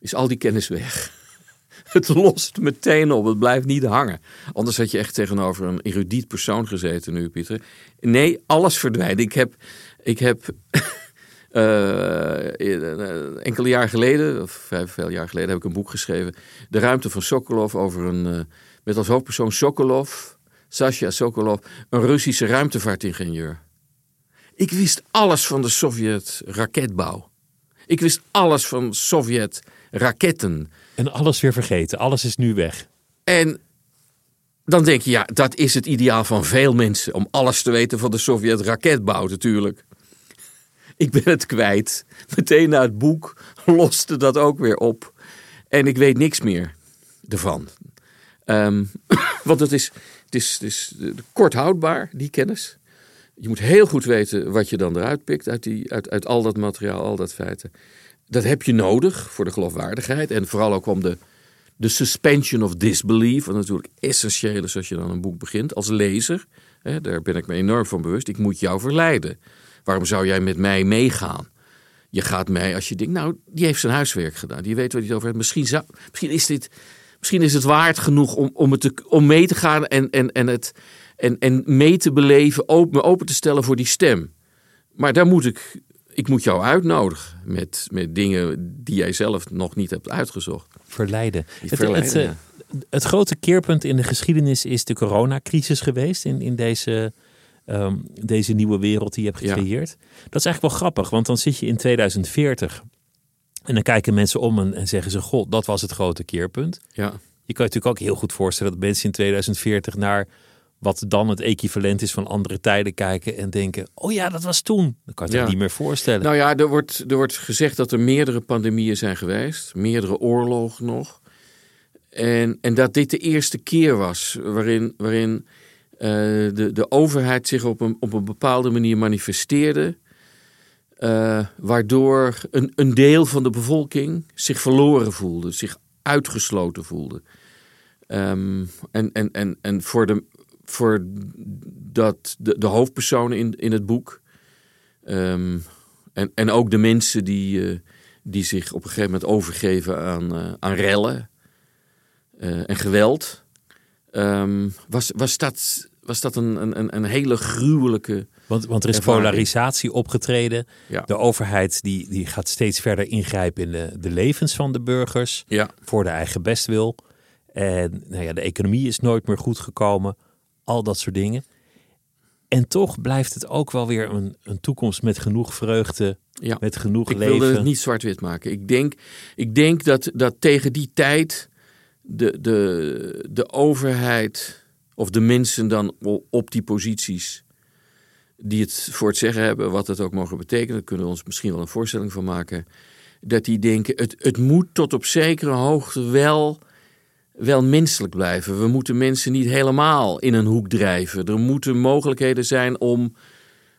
is al die kennis weg. (laughs) Het lost meteen op, het blijft niet hangen. Anders had je echt tegenover een erudiet persoon gezeten nu, Pieter. Nee, alles verdwijnt. Ik heb, ik heb (laughs) Uh, enkele jaar geleden, of vijf veel jaar geleden, heb ik een boek geschreven. De ruimte van Sokolov over een, uh, met als hoofdpersoon Sokolov, Sasha Sokolov, een Russische ruimtevaartingenieur. Ik wist alles van de Sovjet-raketbouw. Ik wist alles van Sovjet-raketten. En alles weer vergeten, alles is nu weg. En dan denk je, ja, dat is het ideaal van veel mensen, om alles te weten van de Sovjet-raketbouw natuurlijk. Ik ben het kwijt. Meteen na het boek loste dat ook weer op. En ik weet niks meer ervan. Ehm, (coughs) want het is, het, is, het is kort houdbaar, die kennis. Je moet heel goed weten wat je dan eruit pikt uit, die, uit, uit al dat materiaal, al dat feiten. Dat heb je nodig voor de geloofwaardigheid. En vooral ook om de, de suspension of disbelief. Wat natuurlijk essentieel is als je dan een boek begint. Als lezer, hè, daar ben ik me enorm van bewust. Ik moet jou verleiden. Waarom zou jij met mij meegaan? Je gaat mee als je denkt, nou, die heeft zijn huiswerk gedaan. Die weet wat hij het over heeft. Misschien, zou, misschien, is, dit, misschien is het waard genoeg om, om, het te, om mee te gaan en, en, en, het, en, en mee te beleven, open, me open te stellen voor die stem. Maar daar moet ik, ik moet jou uitnodigen met, met dingen die jij zelf nog niet hebt uitgezocht. Verleiden. Die Het, verleiden, het, eh, ja. het grote keerpunt in de geschiedenis is de coronacrisis geweest in, in deze, ehm, deze nieuwe wereld die je hebt Ja. gecreëerd. Dat is eigenlijk wel grappig, want dan zit je in 2040 en dan kijken mensen om en, en zeggen ze: God, dat was het grote keerpunt. Ja. Je kan je natuurlijk ook heel goed voorstellen dat mensen in 2040 naar wat dan het equivalent is van andere tijden kijken en denken: Oh ja, dat was toen. Dat kan je Ja. niet meer voorstellen. Nou ja, er wordt, er wordt gezegd dat er meerdere pandemieën zijn geweest. Meerdere oorlogen nog. En, en dat dit de eerste keer was waarin, waarin de, de overheid zich op een, op een bepaalde manier manifesteerde. eh, waardoor een, een deel van de bevolking zich verloren voelde, zich uitgesloten voelde. Ehm, en en, en, en voor, de, voor dat, de, de hoofdpersonen in, in het boek, ehm, en, en ook de mensen die, eh, die zich op een gegeven moment overgeven aan, eh, aan rellen eh, en geweld, ehm, was, was dat, was dat een, een, een hele gruwelijke. Want, want er is ervaring. polarisatie opgetreden. Ja. De overheid die, die gaat steeds verder ingrijpen in de, de levens van de burgers. Ja, Voor de eigen bestwil. En nou ja, de economie is nooit meer goed gekomen. Al dat soort dingen. En toch blijft het ook wel weer een, een toekomst met genoeg vreugde. ja. Met genoeg Ik leven. wilde het niet zwart-wit maken. Ik denk, ik denk dat, dat tegen die tijd de, de, de overheid of de mensen dan op die posities die het voor het zeggen hebben, wat het ook mogen betekenen, daar kunnen we ons misschien wel een voorstelling van maken, dat die denken, het, het moet tot op zekere hoogte wel, wel menselijk blijven. We moeten mensen niet helemaal in een hoek drijven. Er moeten mogelijkheden zijn om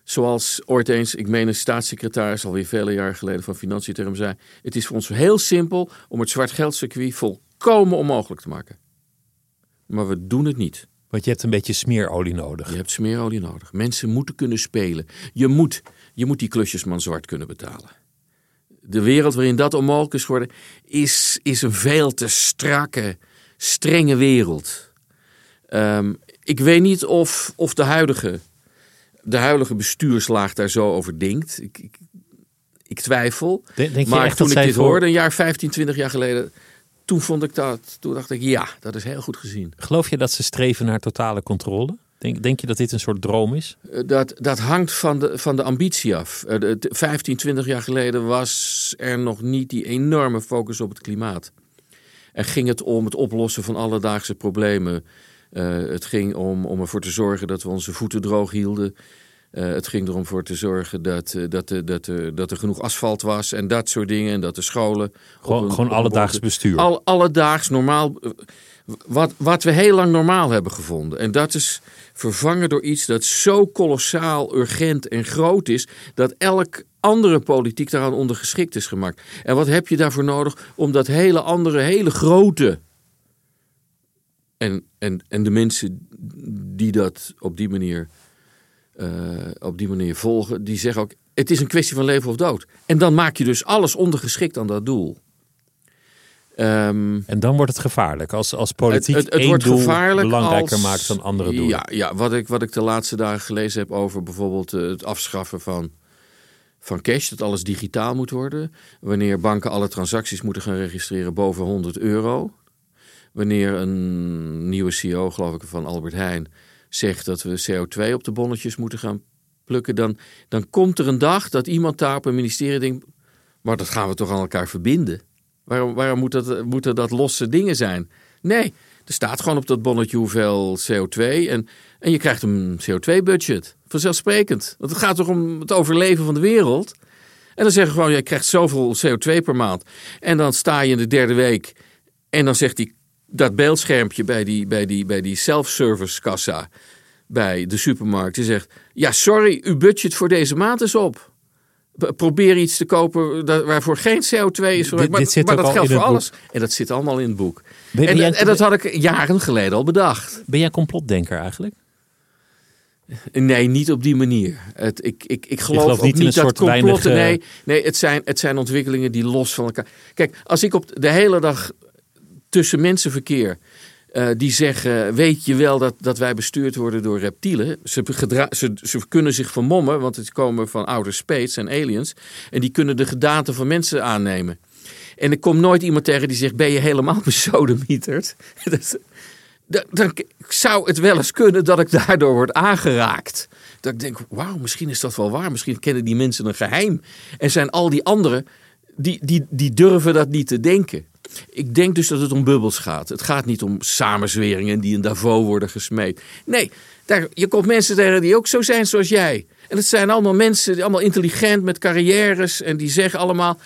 Zoals ooit eens, ik meen een staatssecretaris alweer vele jaren geleden van Financiën zei. Het is voor ons heel simpel om het zwart geldcircuit volkomen onmogelijk te maken. Maar we doen het niet. Want je hebt een beetje smeerolie nodig. Je hebt smeerolie nodig. Mensen moeten kunnen spelen. Je moet, je moet die klusjesman zwart kunnen betalen. De wereld waarin dat onmogelijk is geworden, is, is een veel te strakke, strenge wereld. Ehm, ik weet niet of, of de, huidige, de huidige bestuurslaag daar zo over denkt. Ik, ik, ik twijfel. Denk, denk je maar echt toen dat ik dit voor- hoorde, een jaar 15, 20 jaar geleden, toen vond ik dat, toen dacht ik, ja, dat is heel goed gezien. Geloof je dat ze streven naar totale controle? Denk, denk je dat dit een soort droom is? Eh, Dat, dat hangt van de, van de ambitie af. Eh, de- de- 15, 20 jaar geleden was er nog niet die enorme focus op het klimaat. En ging het om het oplossen van alledaagse problemen. Eh, het ging om, om ervoor te zorgen dat we onze voeten droog hielden. Eh, het ging erom voor te zorgen dat, eh, dat, eh, dat, dat er genoeg asfalt was en dat soort dingen. En dat de scholen. Gewoon, een- gewoon alledaags bestuur. al, alledaags normaal. Wat, wat we heel lang normaal hebben gevonden. En dat is vervangen door iets dat zo kolossaal, urgent en groot is. dat elk andere politiek daaraan ondergeschikt is gemaakt. En wat heb je daarvoor nodig om dat hele andere, hele grote. En, en, en de mensen die dat op die manier. Eh, op die manier volgen, die zeggen ook: het is een kwestie van leven of dood. En dan maak je dus alles ondergeschikt aan dat doel. Ehm, En dan wordt het gevaarlijk. Als, als politiek het, het, het één wordt doel belangrijker als- maakt dan andere doelen. Ja, ja wat, ik, wat ik de laatste dagen gelezen heb over bijvoorbeeld eh, het afschaffen van, van cash, dat alles digitaal moet worden. Wanneer banken alle transacties moeten gaan registreren boven 100 euro. Wanneer een nieuwe CEO, geloof ik, van Albert Heijn zegt dat we CO2 op de bonnetjes moeten gaan plukken, dan, dan komt er een dag dat iemand daar op een ministerie denkt, maar dat gaan we toch aan elkaar verbinden. Waarom, waarom moet dat, moeten dat losse dingen zijn? Nee, er staat gewoon op dat bonnetje hoeveel CO2 en, en je krijgt een CO2-budget. Vanzelfsprekend. Want het gaat toch om het overleven van de wereld. En dan zeggen we gewoon, je krijgt zoveel CO2 per maand. En dan sta je in de derde week en dan zegt die, dat beeldschermpje bij die, bij die, bij die self-service kassa bij de supermarkt. Die zegt, ja sorry, uw budget voor deze maand is op. Probeer iets te kopen waarvoor geen CO2 is. Dit, maar, dit maar dat geldt voor alles. Boek. En dat zit allemaal in het boek. Ben, en, ben jij, en dat had ik jaren geleden al bedacht. Ben jij complotdenker eigenlijk? Nee, niet op die manier. Het, ik, ik, ik geloof, niet in niet een dat soort complotten... weinige- Nee, nee het, zijn, het zijn ontwikkelingen die los van elkaar... Kijk, als ik op de hele dag tussen mensen verkeer... eh, die zeggen, weet je wel dat, dat wij bestuurd worden door reptielen? Ze, kunnen zich vermommen, want het komen van outer space en aliens. En die kunnen de gedaante van mensen aannemen. En er komt nooit iemand tegen die zegt, ben je helemaal (laughs) besodemieterd? (laughs) Dan zou het wel eens kunnen dat ik daardoor word aangeraakt. Dat ik denk, wauw, misschien is dat wel waar. Misschien kennen die mensen een geheim. En zijn al die anderen, die, die, die durven dat niet te denken. Ik denk dus dat het om bubbels gaat. Het gaat niet om samenzweringen die in Davos worden gesmeed. Nee, daar, je komt mensen tegen die ook zo zijn zoals jij. En het zijn allemaal mensen, die allemaal intelligent met carrières. En die zeggen allemaal,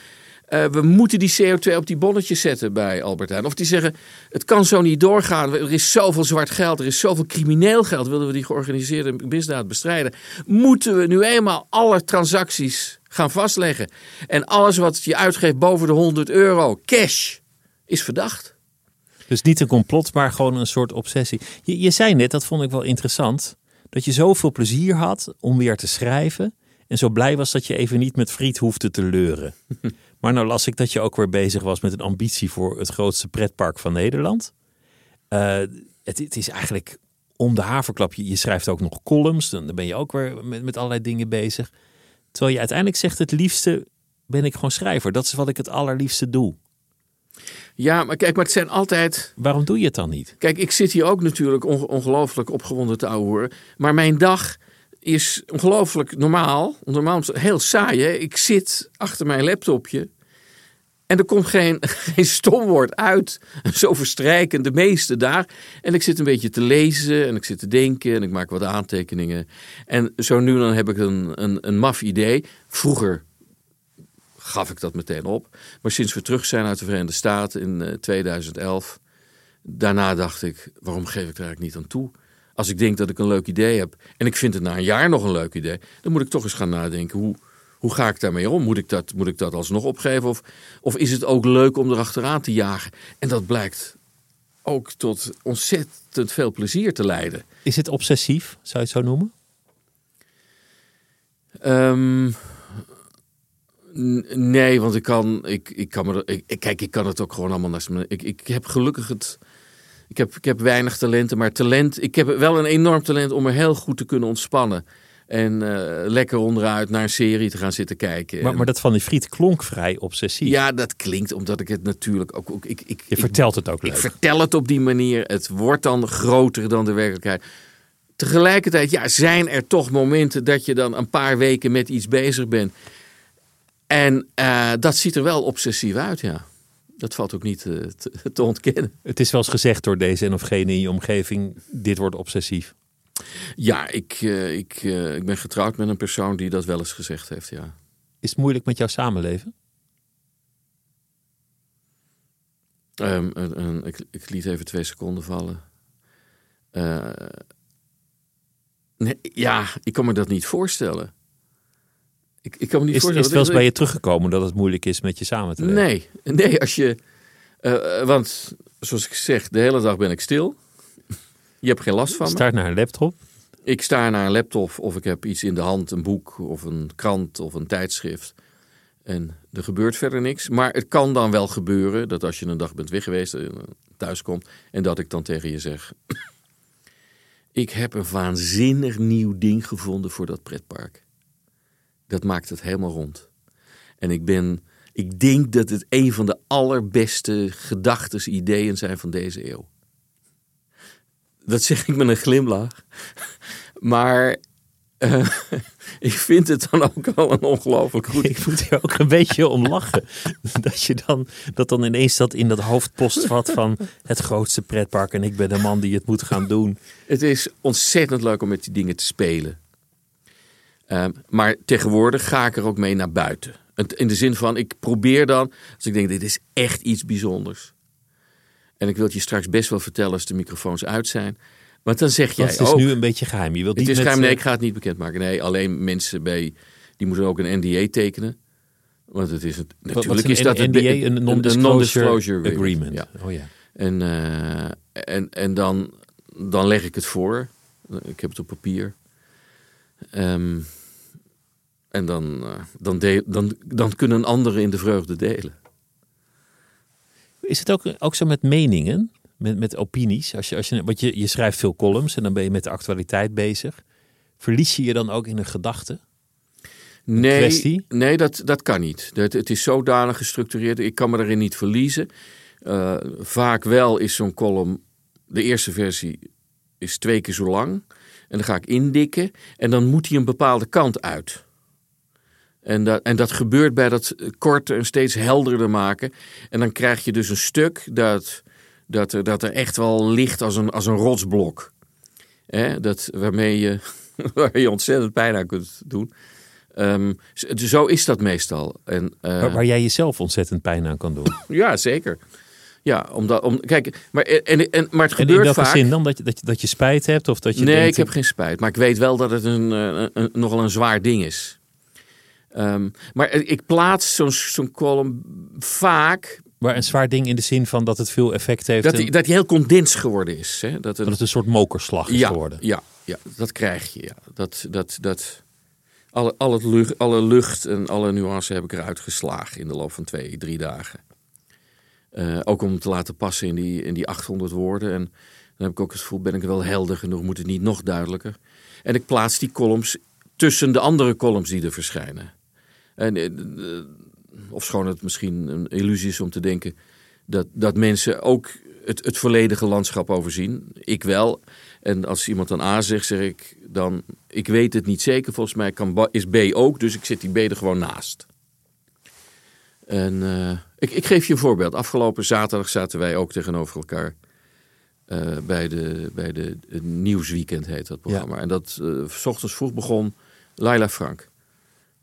eh, we moeten die CO2 op die bonnetjes zetten bij Albert Heijn. Of die zeggen, het kan zo niet doorgaan. Er is zoveel zwart geld, er is zoveel crimineel geld. Willen we die georganiseerde misdaad bestrijden? Moeten we nu eenmaal alle transacties gaan vastleggen? En alles wat je uitgeeft boven de 100 euro, cash, is verdacht. Dus niet een complot, maar gewoon een soort obsessie. Je, je zei net, dat vond ik wel interessant, dat je zoveel plezier had om weer te schrijven. En zo blij was dat je even niet met friet hoefde te leuren. (laughs) Maar nou las ik dat je ook weer bezig was met een ambitie voor het grootste pretpark van Nederland. Eh, het, het is eigenlijk om de haverklap. Je, je schrijft ook nog columns, dan ben je ook weer met, met allerlei dingen bezig. Terwijl je uiteindelijk zegt, het liefste ben ik gewoon schrijver. Dat is wat ik het allerliefste doe. Ja, maar kijk, maar het zijn altijd... Waarom doe je het dan niet? Kijk, ik zit hier ook natuurlijk onge- ongelooflijk opgewonden te ouwehoeren. Maar mijn dag is ongelooflijk normaal. Normaal heel saai, hè? Ik zit achter mijn laptopje. En er komt geen, (laughs) geen stomwoord uit. (laughs) Zo verstrijken de meeste daar. En ik zit een beetje te lezen en ik zit te denken en ik maak wat aantekeningen. En zo nu dan heb ik een, een, een maf idee. Vroeger gaf ik dat meteen op. Maar sinds we terug zijn uit de Verenigde Staten in eh, 2011, daarna dacht ik, waarom geef ik er eigenlijk niet aan toe? Als ik denk dat ik een leuk idee heb en ik vind het na een jaar nog een leuk idee, dan moet ik toch eens gaan nadenken, hoe, hoe ga ik daarmee om? Moet ik dat, moet ik dat alsnog opgeven? Of, of is het ook leuk om erachteraan te jagen? En dat blijkt ook tot ontzettend veel plezier te leiden. Is het obsessief, zou je het zo noemen? Ehm, n- nee, want ik kan, ik, ik kan me, ik, ik- kijk, ik kan het ook gewoon allemaal naast me. Ik, ik heb gelukkig het, ik heb, ik heb weinig talenten, maar talent, ik heb wel een enorm talent om er heel goed te kunnen ontspannen. En eh, lekker onderuit naar een serie te gaan zitten kijken. Maar, En- maar dat van die friet klonk vrij obsessief. ja, dat klinkt omdat ik het natuurlijk ook, ook ik, ik, je ik- vertelt het ook ik leuk. vertel het op die manier. Het wordt dan groter dan de werkelijkheid. Tegelijkertijd ja, zijn er toch momenten dat je dan een paar weken met iets bezig bent. En eh, dat ziet er wel obsessief uit, ja. Dat valt ook niet eh, te, te ontkennen. Het is wel eens gezegd door deze en of gene in je omgeving, dit wordt obsessief. Ja, ik, eh, ik, ik ben getrouwd met een persoon die dat wel eens gezegd heeft, ja. Is het moeilijk met jouw samenleven? Ehm, ik, ik liet even twee seconden vallen. Nee, ja, ik kan me dat niet voorstellen. Ik, ik kan me niet Is, is voorstellen. het wel eens bij je teruggekomen dat het moeilijk is met je samen te leven? Nee, (laughs) nee, als je. eh, eh, want zoals ik zeg, de hele dag ben ik stil. Je hebt geen last van me. Start naar een laptop. Ik sta naar een laptop of ik heb iets in de hand, een boek of een krant of een tijdschrift. En er gebeurt verder niks. Maar het kan dan wel gebeuren dat als je een dag bent weg geweest, eh, thuis komt en dat ik dan tegen je zeg: (coughs) Ik heb een waanzinnig nieuw ding gevonden voor dat pretpark. Dat maakt het helemaal rond. En ik ben, ik denk dat het een van de allerbeste gedachten, ideeën zijn van deze eeuw. Dat zeg ik met een glimlach. Maar eh, (laughs) ik vind het dan ook wel een ongelooflijk goed. Ik moet er ook een beetje om lachen. Dat je dan, dat dan ineens dat in dat hoofdpostvat van het grootste pretpark en ik ben de man die het moet gaan doen. Het is ontzettend leuk om met die dingen te spelen. Ehm, maar tegenwoordig ga ik er ook mee naar buiten. In de zin van, ik probeer dan, als ik denk, dit is echt iets bijzonders. En ik wil het je straks best wel vertellen als de microfoons uit zijn. Want dan zeg jij het is ook, nu een beetje geheim. Je wilt het niet is met, geheim, nee, eh, ik ga het niet bekendmaken. Nee, alleen mensen bij, die moeten ook een NDA tekenen. Want het is het, natuurlijk is is dat een het- NDA, een non-disclosure agreement. Ja. Oh ja. En, eh, en, en dan, dan leg ik het voor. Ik heb het op papier. Ehm, en dan, eh, dan, deel- dan, dan kunnen anderen in de vreugde delen. Is het ook, ook zo met meningen, met, met opinies? Als je, als je, want je, je schrijft veel columns en dan ben je met de actualiteit bezig. Verlies je je dan ook in een gedachte? Nee, kwestie? nee dat, dat kan niet. Het, het is zodanig gestructureerd. Ik kan me erin niet verliezen. Eh, vaak wel is zo'n column, de eerste versie is twee keer zo lang. En dan ga ik indikken. En dan moet hij een bepaalde kant uit. En dat, en dat gebeurt bij dat korter en steeds helderder maken. En dan krijg je dus een stuk dat, dat, er, dat er echt wel ligt als een, als een rotsblok. Hè? Dat, waarmee je, (laughs) waar je ontzettend pijn aan kunt doen. Ehm, zo is dat meestal. En, eh, Waar, waar jij jezelf ontzettend pijn aan kan doen. ja, zeker. Ja, omdat, om, kijk, maar, en, en, maar het En in gebeurt welke vaak. zin dan? Dat je, dat, je, dat je spijt hebt? Of dat je nee, denkt, ik heb geen spijt. Maar ik weet wel dat het een, eh, een, nogal een zwaar ding is. Ehm, maar ik plaats zo'n zo'n column vaak Maar een zwaar ding in de zin van dat het veel effect heeft. dat en hij, dat hij heel condens geworden is. Hè? Dat het een soort mokerslag is ja, geworden. Ja, ja, dat krijg je. Ja. Dat, dat, dat, alle, al het lucht, alle lucht en alle nuance heb ik eruit geslagen in de loop van twee, drie dagen. Eh, ook om te laten passen in die, in die 800 woorden. En dan heb ik ook het gevoel, ben ik wel helder genoeg, moet het niet nog duidelijker. En ik plaats die columns tussen de andere columns die er verschijnen. En, eh, eh, ofschoon het misschien een illusie is om te denken dat, dat mensen ook het, het volledige landschap overzien. Ik wel. En als iemand dan A zegt, zeg ik dan... Ik weet het niet zeker, volgens mij kan, is B ook, dus ik zit die B er gewoon naast. En eh, ik, ik geef je een voorbeeld. Afgelopen zaterdag zaten wij ook tegenover elkaar... eh, bij de, bij de het Nieuwsweekend heet dat programma. En dat eh, s ochtends vroeg begon Laila Frank.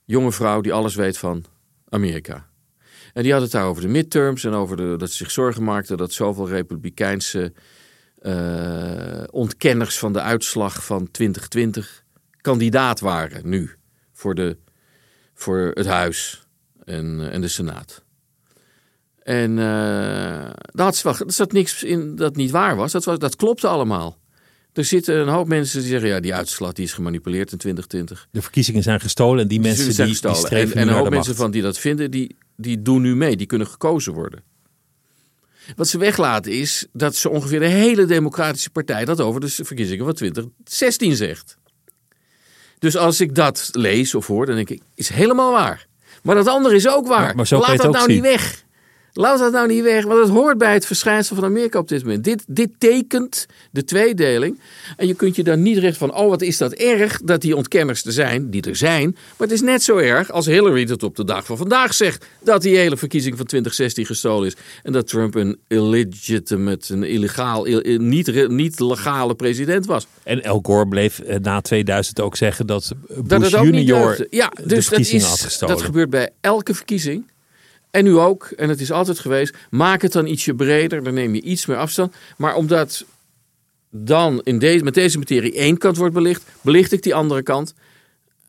Jonge vrouw die alles weet van Amerika. En die had het daar over de midterms en over de, dat ze zich zorgen maakte dat zoveel republikeinse ontkenners van de uitslag van 2020 kandidaat waren nu voor, de, voor het Huis en, eh, en de Senaat. En ze wel, er zat niks in dat niet waar was. Dat, was. dat klopte allemaal. Er zitten een hoop mensen die zeggen: ja, die uitslag die is gemanipuleerd in 2020. De verkiezingen zijn gestolen en die mensen die, zijn die gestolen. streven en, en een hoop de mensen van die dat vinden, die, die doen nu mee. Die kunnen gekozen worden. Wat ze weglaten is dat ze ongeveer de hele democratische partij dat over de verkiezingen van 2016 zegt. Dus als ik dat lees of hoor, dan denk ik, is helemaal waar. Maar dat andere is ook waar. Maar- maar zo kan Laat dat nou zien. niet weg. Laat dat nou niet weg, want het hoort bij het verschijnsel van Amerika op dit moment. Dit, dit tekent de tweedeling. En je kunt je dan niet recht van, oh wat is dat erg dat die ontkenners er zijn, die er zijn. Maar het is net zo erg als Hillary het op de dag van vandaag zegt, dat die hele verkiezing van 2016 gestolen is. En dat Trump een illegitimate, een illegaal, il- niet, niet legale president was. En El Gore bleef eh, na 2000 ook zeggen dat Bush Dat het ook niet junior. Ja, de dus dat, is, had gestolen. dat gebeurt bij elke verkiezing. En nu ook, en het is altijd geweest, maak het dan ietsje breder, dan neem je iets meer afstand. Maar omdat dan in deze, met deze materie één kant wordt belicht, belicht ik die andere kant.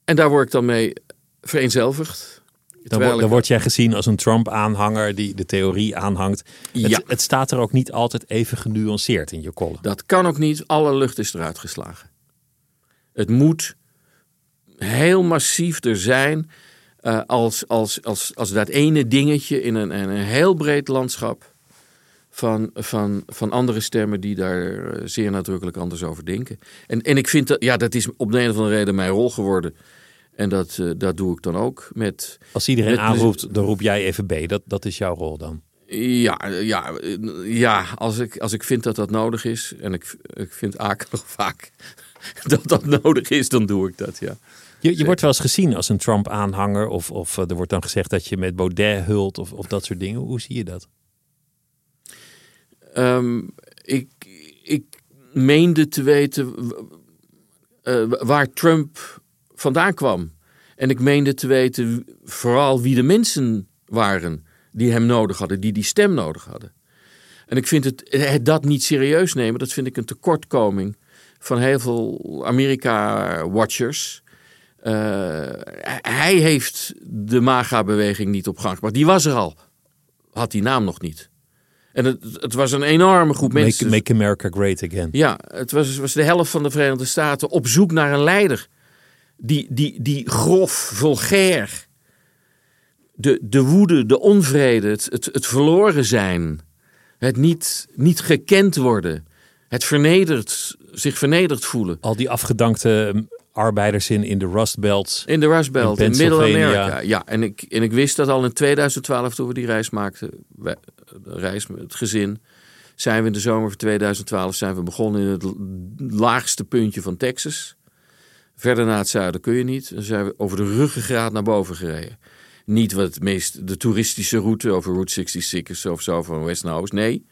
En daar word ik dan mee vereenzelvigd. Dan, wo- word jij gezien als een Trump-aanhanger die de theorie aanhangt. Ja. Het, het staat er ook niet altijd even genuanceerd in je column. Dat kan ook niet. Alle lucht is eruit geslagen. Het moet heel massief er zijn eh, als, als, als, als dat ene dingetje in een, in een heel breed landschap van, van, van andere stemmen die daar eh, zeer nadrukkelijk anders over denken. En, en ik vind dat, ja, dat is op de een of andere reden mijn rol geworden. En dat, eh, dat doe ik dan ook met, Als iedereen Met- aanroept, dan roep jij even B. Dat, dat is jouw rol dan. Ja, ja, ja als, ik, als ik vind dat dat nodig is, en ik, ik vind akelig (laughs) vaak (laughs) dat dat nodig is, dan doe ik dat, ja. Je, je wordt wel eens gezien als een Trump-aanhanger. Of, of eh, er wordt dan gezegd dat je met Baudet hult of, of dat soort dingen. Hoe zie je dat? Ehm, ik, ik meende te weten eh, waar Trump vandaan kwam. En ik meende te weten vooral wie de mensen waren die hem nodig hadden, die die stem nodig hadden. En ik vind het, het dat niet serieus nemen, dat vind ik een tekortkoming van heel veel Amerika-watchers. Uh, hij heeft de MAGA-beweging niet op gang gebracht. Die was er al, had die naam nog niet. En het, het was een enorme groep mensen. Make, America Great Again. Ja, het was, was de helft van de Verenigde Staten op zoek naar een leider. Die, die, die grof, vulgair, de, de woede, de onvrede, het, het, het verloren zijn, het niet, niet gekend worden, het vernederd, zich vernederd voelen. Al die afgedankte arbeiders in, in de Rust Belt. In de Rust Belt, in, in Middle-Amerika. Ja, en ik, en ik wist dat al in 2012 toen we die reis maakten, de reis met het gezin, zijn we in de zomer van 2012 zijn we begonnen in het laagste puntje van Texas. Verder naar het zuiden kun je niet. Dan zijn we over de ruggengraat naar boven gereden. Niet wat het meest de toeristische route over Route 66 of zo van west naar oost. Nee,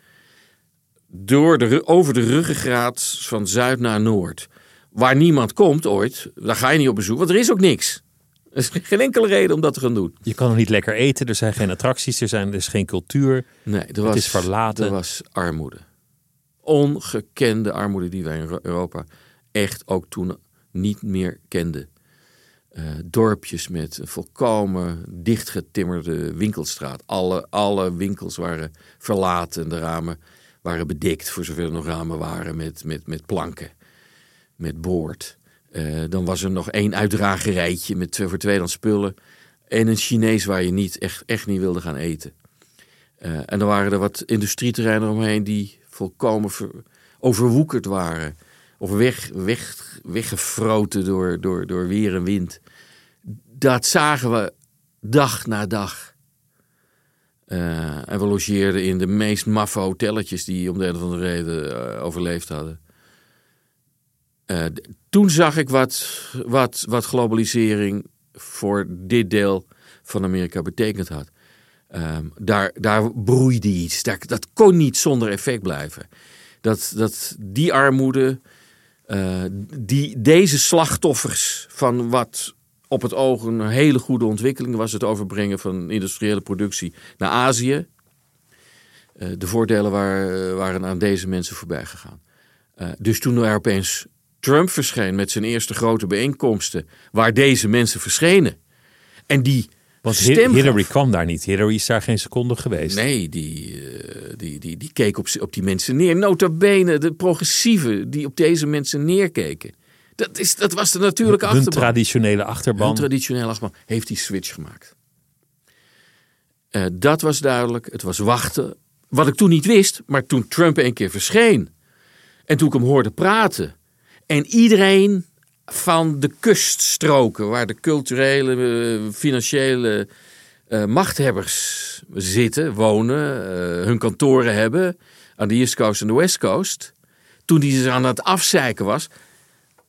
door de, over de ruggengraat van zuid naar noord. Waar niemand komt ooit, daar ga je niet op bezoek, want er is ook niks. Er is geen enkele reden om dat te gaan doen. Je kan nog niet lekker eten, er zijn geen attracties, er, zijn, er is geen cultuur. Nee, er was, het is verlaten. Er was armoede. Ongekende armoede die wij in Europa echt ook toen niet meer kenden. Uh, dorpjes met een volkomen dichtgetimmerde winkelstraat. Alle, alle winkels waren verlaten. De ramen waren bedekt, voor zover er nog ramen waren, met, met, met planken. Met boord. Uh, dan was er nog één uitdragerijtje met, voor tweedehands spullen. En een Chinees waar je niet, echt, echt niet wilde gaan eten. Uh, en dan waren er wat industrieterreinen omheen die volkomen overwoekerd waren of weg, weg, weggefroten door, door, door weer en wind. Dat zagen we dag na dag. Uh, en we logeerden in de meest maffe hotelletjes die om de een of andere reden overleefd hadden. Uh, toen zag ik wat, wat, wat globalisering voor dit deel van Amerika betekend had. Um, daar, daar broeide iets. Dat kon niet zonder effect blijven. Dat, dat die armoede, uh, die, deze slachtoffers van wat op het oog een hele goede ontwikkeling was, het overbrengen van industriële productie naar Azië. Uh, de voordelen waren, waren aan deze mensen voorbij gegaan. Dus toen er opeens Trump verscheen met zijn eerste grote bijeenkomsten, waar deze mensen verschenen. En die want Hillary kwam daar niet. Hillary is daar geen seconde geweest. Nee, die, uh, die, die, die keek op, op die mensen neer. Nota bene, de progressieven die op deze mensen neerkeken. Dat, is, dat was de natuurlijke Hun achterban. traditionele achterban. Hun traditionele achterban heeft die switch gemaakt. Uh, dat was duidelijk. Het was wachten. Wat ik toen niet wist, maar toen Trump een keer verscheen. En toen ik hem hoorde praten. En iedereen van de kuststroken, waar de culturele, uh, financiële uh, machthebbers zitten, wonen, uh, hun kantoren hebben, aan de East Coast en de West Coast. Toen hij ze aan het afzeiken was,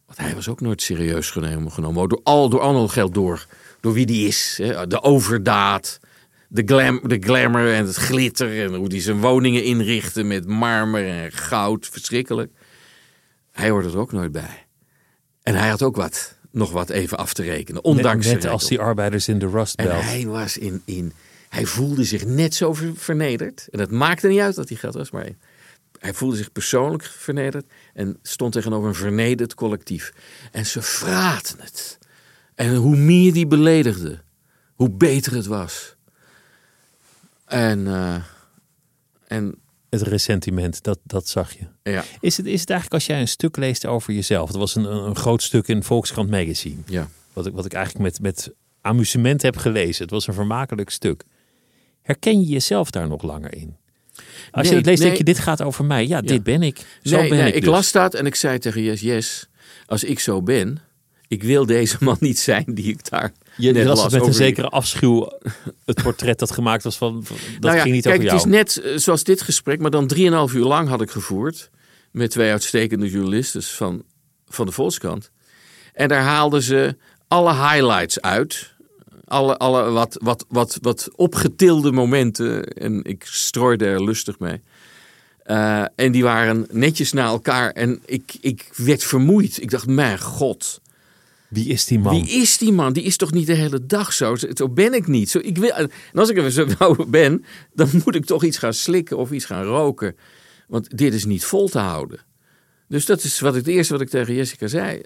want hij was ook nooit serieus genomen, genomen door, al, door al geld door, door wie die is. Hè, de overdaad, de, glam, de glamour en het glitter en hoe hij zijn woningen inrichtte met marmer en goud, verschrikkelijk. Hij hoorde er ook nooit bij. En hij had ook wat, nog wat even af te rekenen, ondanks Net, net als die arbeiders in de Rust Belt. En hij was in, in, hij voelde zich net zo vernederd. En het maakte niet uit dat hij geld was, maar hij voelde zich persoonlijk vernederd en stond tegenover een vernederd collectief. En ze vraten het. En hoe meer die beledigde, hoe beter het was. En, uh, en het ressentiment, dat, dat zag je. Ja. Is, het, is het eigenlijk als jij een stuk leest over jezelf? Het was een, een groot stuk in Volkskrant Magazine. Ja. Wat, ik, wat ik eigenlijk met, met amusement heb gelezen. Het was een vermakelijk stuk. Herken je jezelf daar nog langer in? Als Nee, je het leest, nee. denk je, dit gaat over mij. Ja, dit ben ik. Zo nee, ben nee, ik ik dus. las dat en ik zei tegen Yes, Yes, als ik zo ben, ik wil deze man niet zijn die ik daar Je net las het met een die- zekere afschuw. Het portret dat gemaakt was van, van- dat nou ja, ging niet kijk, over jou. het is net eh, zoals dit gesprek, maar dan drieënhalf uur lang had ik gevoerd met twee uitstekende journalisten van, van de Volkskrant. En daar haalden ze alle highlights uit. Alle, alle wat, wat, wat, wat opgetilde momenten. En ik strooide er lustig mee. Eh, en die waren netjes na elkaar. En ik, ik werd vermoeid. Ik dacht, mijn god. Wie is die man? Wie is die man? Die is toch niet de hele dag zo? Zo ben ik niet. Zo, ik wil, en als ik er zo nou ben, dan moet ik toch iets gaan slikken of iets gaan roken. Want dit is niet vol te houden. Dus dat is wat het eerste wat ik tegen Jessica zei.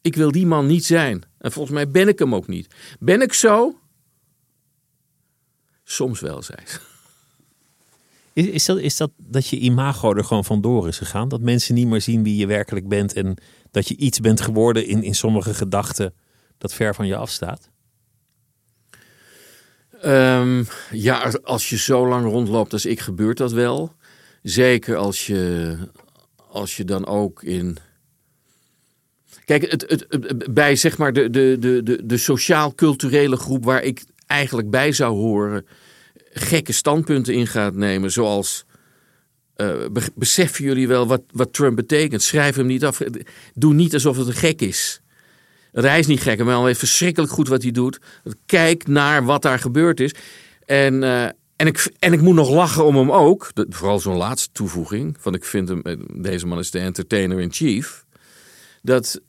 Ik wil die man niet zijn. En volgens mij ben ik hem ook niet. Ben ik zo? Soms wel, zei ze. Is, is, dat, is dat dat je imago er gewoon vandoor is gegaan? Dat mensen niet meer zien wie je werkelijk bent en dat je iets bent geworden in, in sommige gedachten dat ver van je afstaat? Um, ja, als je zo lang rondloopt als ik, gebeurt dat wel. Zeker als je, als je dan ook in. Kijk, het, het, het, bij zeg maar de, de, de, de, sociaal-culturele groep waar ik eigenlijk bij zou horen, gekke standpunten in gaat nemen, zoals. Uh, beseffen jullie wel wat, wat Trump betekent? Schrijf hem niet af. Doe niet alsof het een gek is. Hij is niet gek, maar hij weet verschrikkelijk goed wat hij doet. Kijk naar wat daar gebeurd is. En, uh, en, ik, en ik moet nog lachen om hem ook. Vooral zo'n laatste toevoeging. Van ik vind hem, eh, deze man is de entertainer in chief. Dat,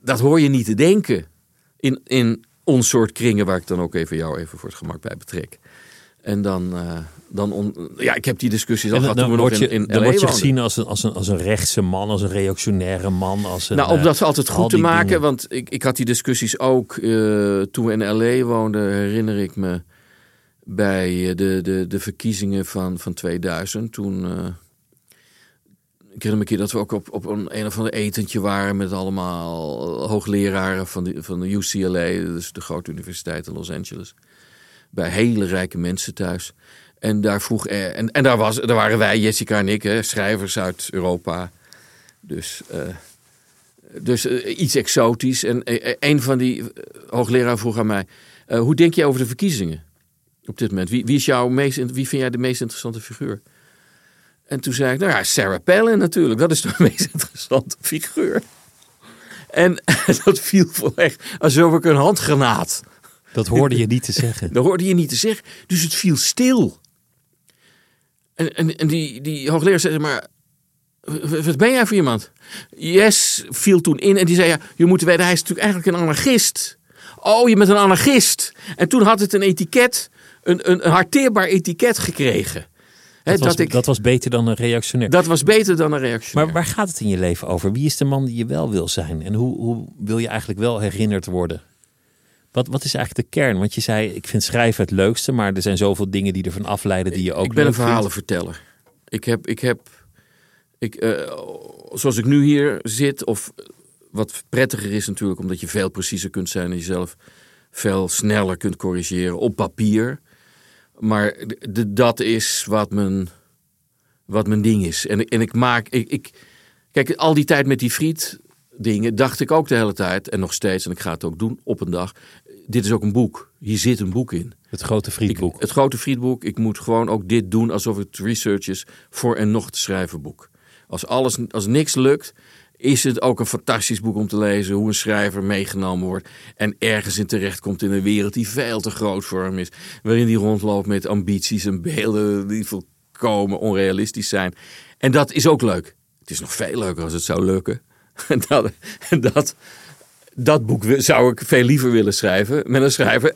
dat hoor je niet te denken. In, in ons soort kringen, waar ik dan ook even jou even voor het gemak bij betrek. En dan, uh, dan on, ja, ik heb die discussies al gehad toen we nog in, in Dan word je gezien als een, als, een, als een rechtse man, als een reactionaire man. Als een, nou, om dat altijd goed te maken, dingen. want ik, ik had die discussies ook uh, toen we in L.A. woonden, herinner ik me bij de, de, de verkiezingen van, van 2000. Toen, uh, ik herinner me een keer dat we ook op, op een, een of ander etentje waren met allemaal hoogleraren van de, van de UCLA, dus de grote universiteit in Los Angeles bij hele rijke mensen thuis. En daar vroeg en, en daar, was, daar waren wij, Jessica en ik, schrijvers uit Europa. Dus, uh, dus uh, iets exotisch. En een van die hoogleraar vroeg aan mij: hoe denk je over de verkiezingen op dit moment? Wie, wie, is jouw meest, wie vind jij de meest interessante figuur? En toen zei ik: Nou ja, Sarah Palin natuurlijk. Dat is de (laughs) meest interessante figuur. En (laughs) dat viel voor echt alsof ik een handgranaat dat hoorde je niet te (laughs) zeggen. Dat hoorde je niet te zeggen. Dus het viel stil. En, en, en die, die hoogleraar zei maar, wat ben jij voor iemand? Yes viel toen in en die zei, ja, je moet weten, hij is natuurlijk eigenlijk een anarchist. Oh, je bent een anarchist. En toen had het een etiket, een, een, een harteerbaar etiket gekregen. Dat, was, dat, ik, dat was beter dan een reactionair. Dat was beter dan een reactionair. Maar waar gaat het in je leven over? Wie is de man die je wel wil zijn? En hoe, hoe wil je eigenlijk wel herinnerd worden? Wat, wat is eigenlijk de kern? Want je zei, ik vind schrijven het leukste, maar er zijn zoveel dingen die ervan afleiden die je ook. Ik ben een verhalenverteller. Ik heb, ik heb, ik, uh, zoals ik nu hier zit, of wat prettiger is natuurlijk, omdat je veel preciezer kunt zijn en jezelf veel sneller kunt corrigeren op papier. Maar de, dat is wat mijn, wat mijn ding is. En, en ik maak, ik, ik, kijk, al die tijd met die friet dingen dacht ik ook de hele tijd, en nog steeds, en ik ga het ook doen op een dag dit is ook een boek. Hier zit een boek in. Het grote frietboek. Ik, het grote frietboek. Ik moet gewoon ook dit doen alsof het research is voor en nog te schrijven boek. Als, alles, als niks lukt, is het ook een fantastisch boek om te lezen. Hoe een schrijver meegenomen wordt en ergens in terecht komt in een wereld die veel te groot voor hem is. Waarin hij rondloopt met ambities en beelden die volkomen onrealistisch zijn. En dat is ook leuk. Het is nog veel leuker als het zou lukken. (laughs) En dat, dat, dat boek zou ik veel liever willen schrijven. Met een schrijver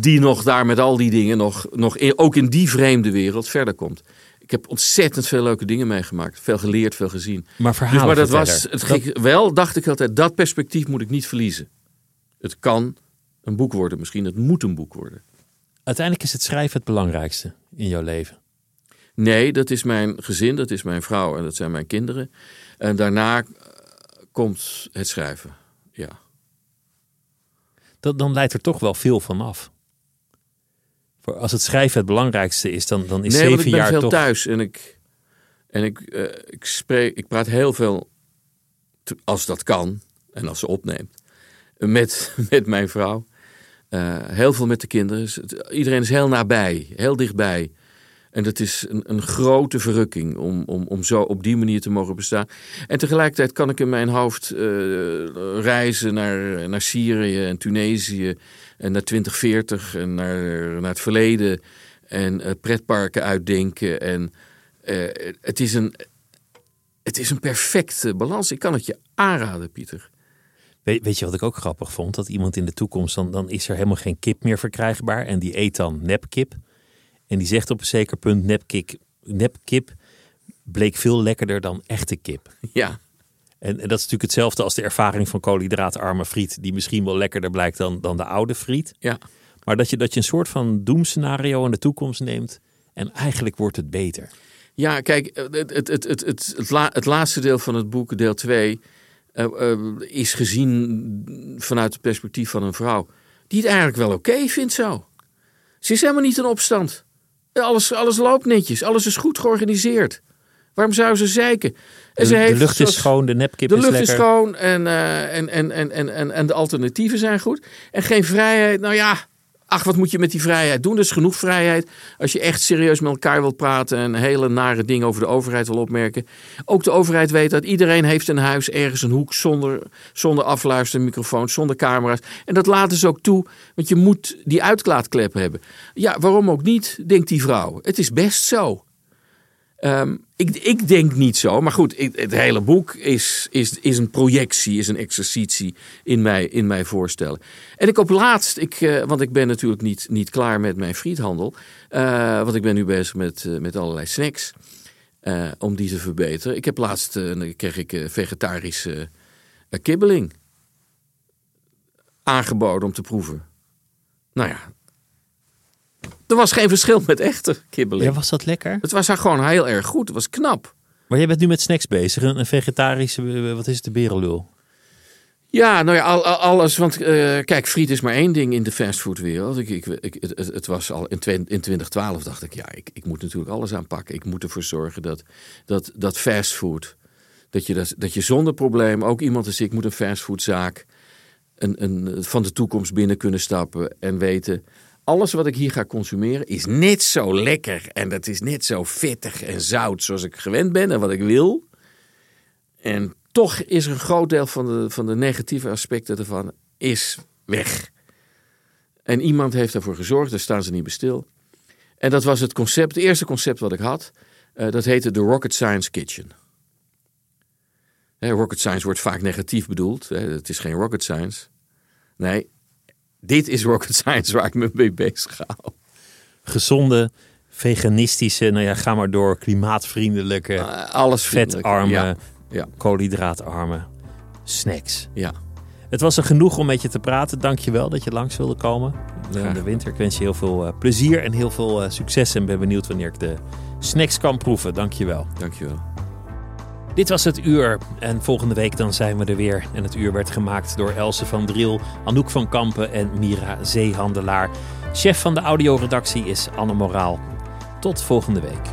die nog daar met al die dingen, nog, nog ook in die vreemde wereld verder komt. Ik heb ontzettend veel leuke dingen meegemaakt. Veel geleerd, veel gezien. Maar verhalen dus, maar dat was, het ging, wel, dacht ik altijd, dat perspectief moet ik niet verliezen. Het kan een boek worden, misschien het moet een boek worden. Uiteindelijk is het schrijven het belangrijkste in jouw leven. Nee, dat is mijn gezin, dat is mijn vrouw en dat zijn mijn kinderen. En daarna komt het schrijven. Ja. Dat, dan leidt er toch wel veel van af. Voor als het schrijven het belangrijkste is, dan, dan is nee, zeven jaar toch... Nee, ik ben veel thuis en ik, en ik, uh, ik, spreek, ik praat heel veel, als dat kan en als ze opneemt, met, (laughs) met mijn vrouw. Uh, heel veel met de kinderen. Iedereen is heel nabij, heel dichtbij. En dat is een, een grote verrukking om, om, om zo op die manier te mogen bestaan. En tegelijkertijd kan ik in mijn hoofd uh, reizen naar, naar Syrië en Tunesië en naar 2040 en naar, naar het verleden en uh, pretparken uitdenken. En uh, het, is een, het is een perfecte balans. Ik kan het je aanraden, Pieter. Weet, weet je wat ik ook grappig vond? Dat iemand in de toekomst, dan, dan is er helemaal geen kip meer verkrijgbaar. En die eet dan nepkip. En die zegt op een zeker punt, nepkip, nepkip bleek veel lekkerder dan echte kip. Ja. En, en dat is natuurlijk hetzelfde als de ervaring van koolhydraatarme friet. Die misschien wel lekkerder blijkt dan, dan de oude friet. Ja. Maar dat je, dat je een soort van doemscenario in de toekomst neemt. En eigenlijk wordt het beter. Ja, kijk, het, het, het, het, het, het, la- het laatste deel van het boek, deel 2, eh, eh, is gezien vanuit het perspectief van een vrouw. Die het eigenlijk wel oké vindt zo. Ze is helemaal niet in opstand. Alles, alles loopt netjes, alles is goed georganiseerd. Waarom zou ze zeiken? En De, ze de heeft, lucht is schoon, de nepkip De is lucht lekker. is schoon en, eh, en, en, en, en, en, en de alternatieven zijn goed. En geen vrijheid. Nou ja, ach, wat moet je met die vrijheid doen? Er is genoeg vrijheid. Als je echt serieus met elkaar wilt praten en hele nare dingen over de overheid wil opmerken. Ook de overheid weet dat iedereen heeft een huis ergens een hoek zonder, zonder afluistermicrofoons, zonder camera's. En dat laten ze ook toe, want je moet die uitlaatklep hebben. Ja, waarom ook niet, denkt die vrouw. Het is best zo. Ehm, ik, ik denk niet zo, maar goed, het hele boek is, is, is een projectie, is een exercitie in mij, in mij voorstellen. En ik op laatst, ik, eh, want ik ben natuurlijk niet, niet klaar met mijn friethandel, eh, want ik ben nu bezig met, eh, met allerlei snacks om die te verbeteren. Ik heb laatst, kreeg ik vegetarische kibbeling aangeboden om te proeven. Nou ja, er was geen verschil met echte kibbeling. Ja, was dat lekker? Het was haar gewoon heel erg goed. Het was knap. Maar jij bent nu met snacks bezig. Een, vegetarische, eh, wat is het, de berenlul? Ja, nou ja, al, al- alles. Want eh, kijk, friet is maar één ding in de fastfoodwereld. Ik, ik, ik, het, was al in, in 2012 dacht ik, ja, ik, ik moet natuurlijk alles aanpakken. Ik moet ervoor zorgen dat, dat, dat fastfood, dat je, dat, dat je zonder probleem, ook iemand als ik, moet een fastfoodzaak een, een, van de toekomst binnen kunnen stappen en weten. Alles wat ik hier ga consumeren is net zo lekker en dat is net zo vettig en zout zoals ik gewend ben en wat ik wil. En toch is een groot deel van de, van de negatieve aspecten ervan is weg. En iemand heeft ervoor gezorgd, daar staan ze niet bij stil. En dat was het concept, het eerste concept wat ik had. Eh, dat heette de Rocket Science Kitchen. Rocket science wordt vaak negatief bedoeld. Het is geen rocket science. Nee, dit is rocket science waar ik me mee bezig ga. Gezonde, veganistische, nou ja, ga maar door, klimaatvriendelijke, Eh, alles vetarme, Ja, ja, koolhydraatarme snacks. ja. Het was er genoeg om met je te praten. Dank je wel dat je langs wilde komen. Graag. de winter. Ik wens je heel veel eh, plezier en heel veel eh, succes. En ben benieuwd wanneer ik de snacks kan proeven. Dank je wel. Dankjewel. Dit was het uur. En volgende week dan zijn we er weer. En het uur werd gemaakt door Else van Driel, Anouk van Kampen en Mira Zeehandelaar. Chef van de audioredactie is Anne Moraal. Tot volgende week.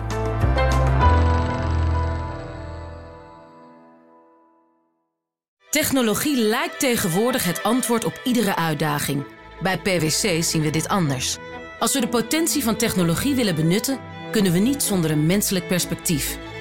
Technologie lijkt tegenwoordig het antwoord op iedere uitdaging. Bij PwC zien we dit anders. Als we de potentie van technologie willen benutten, kunnen we niet zonder een menselijk perspectief.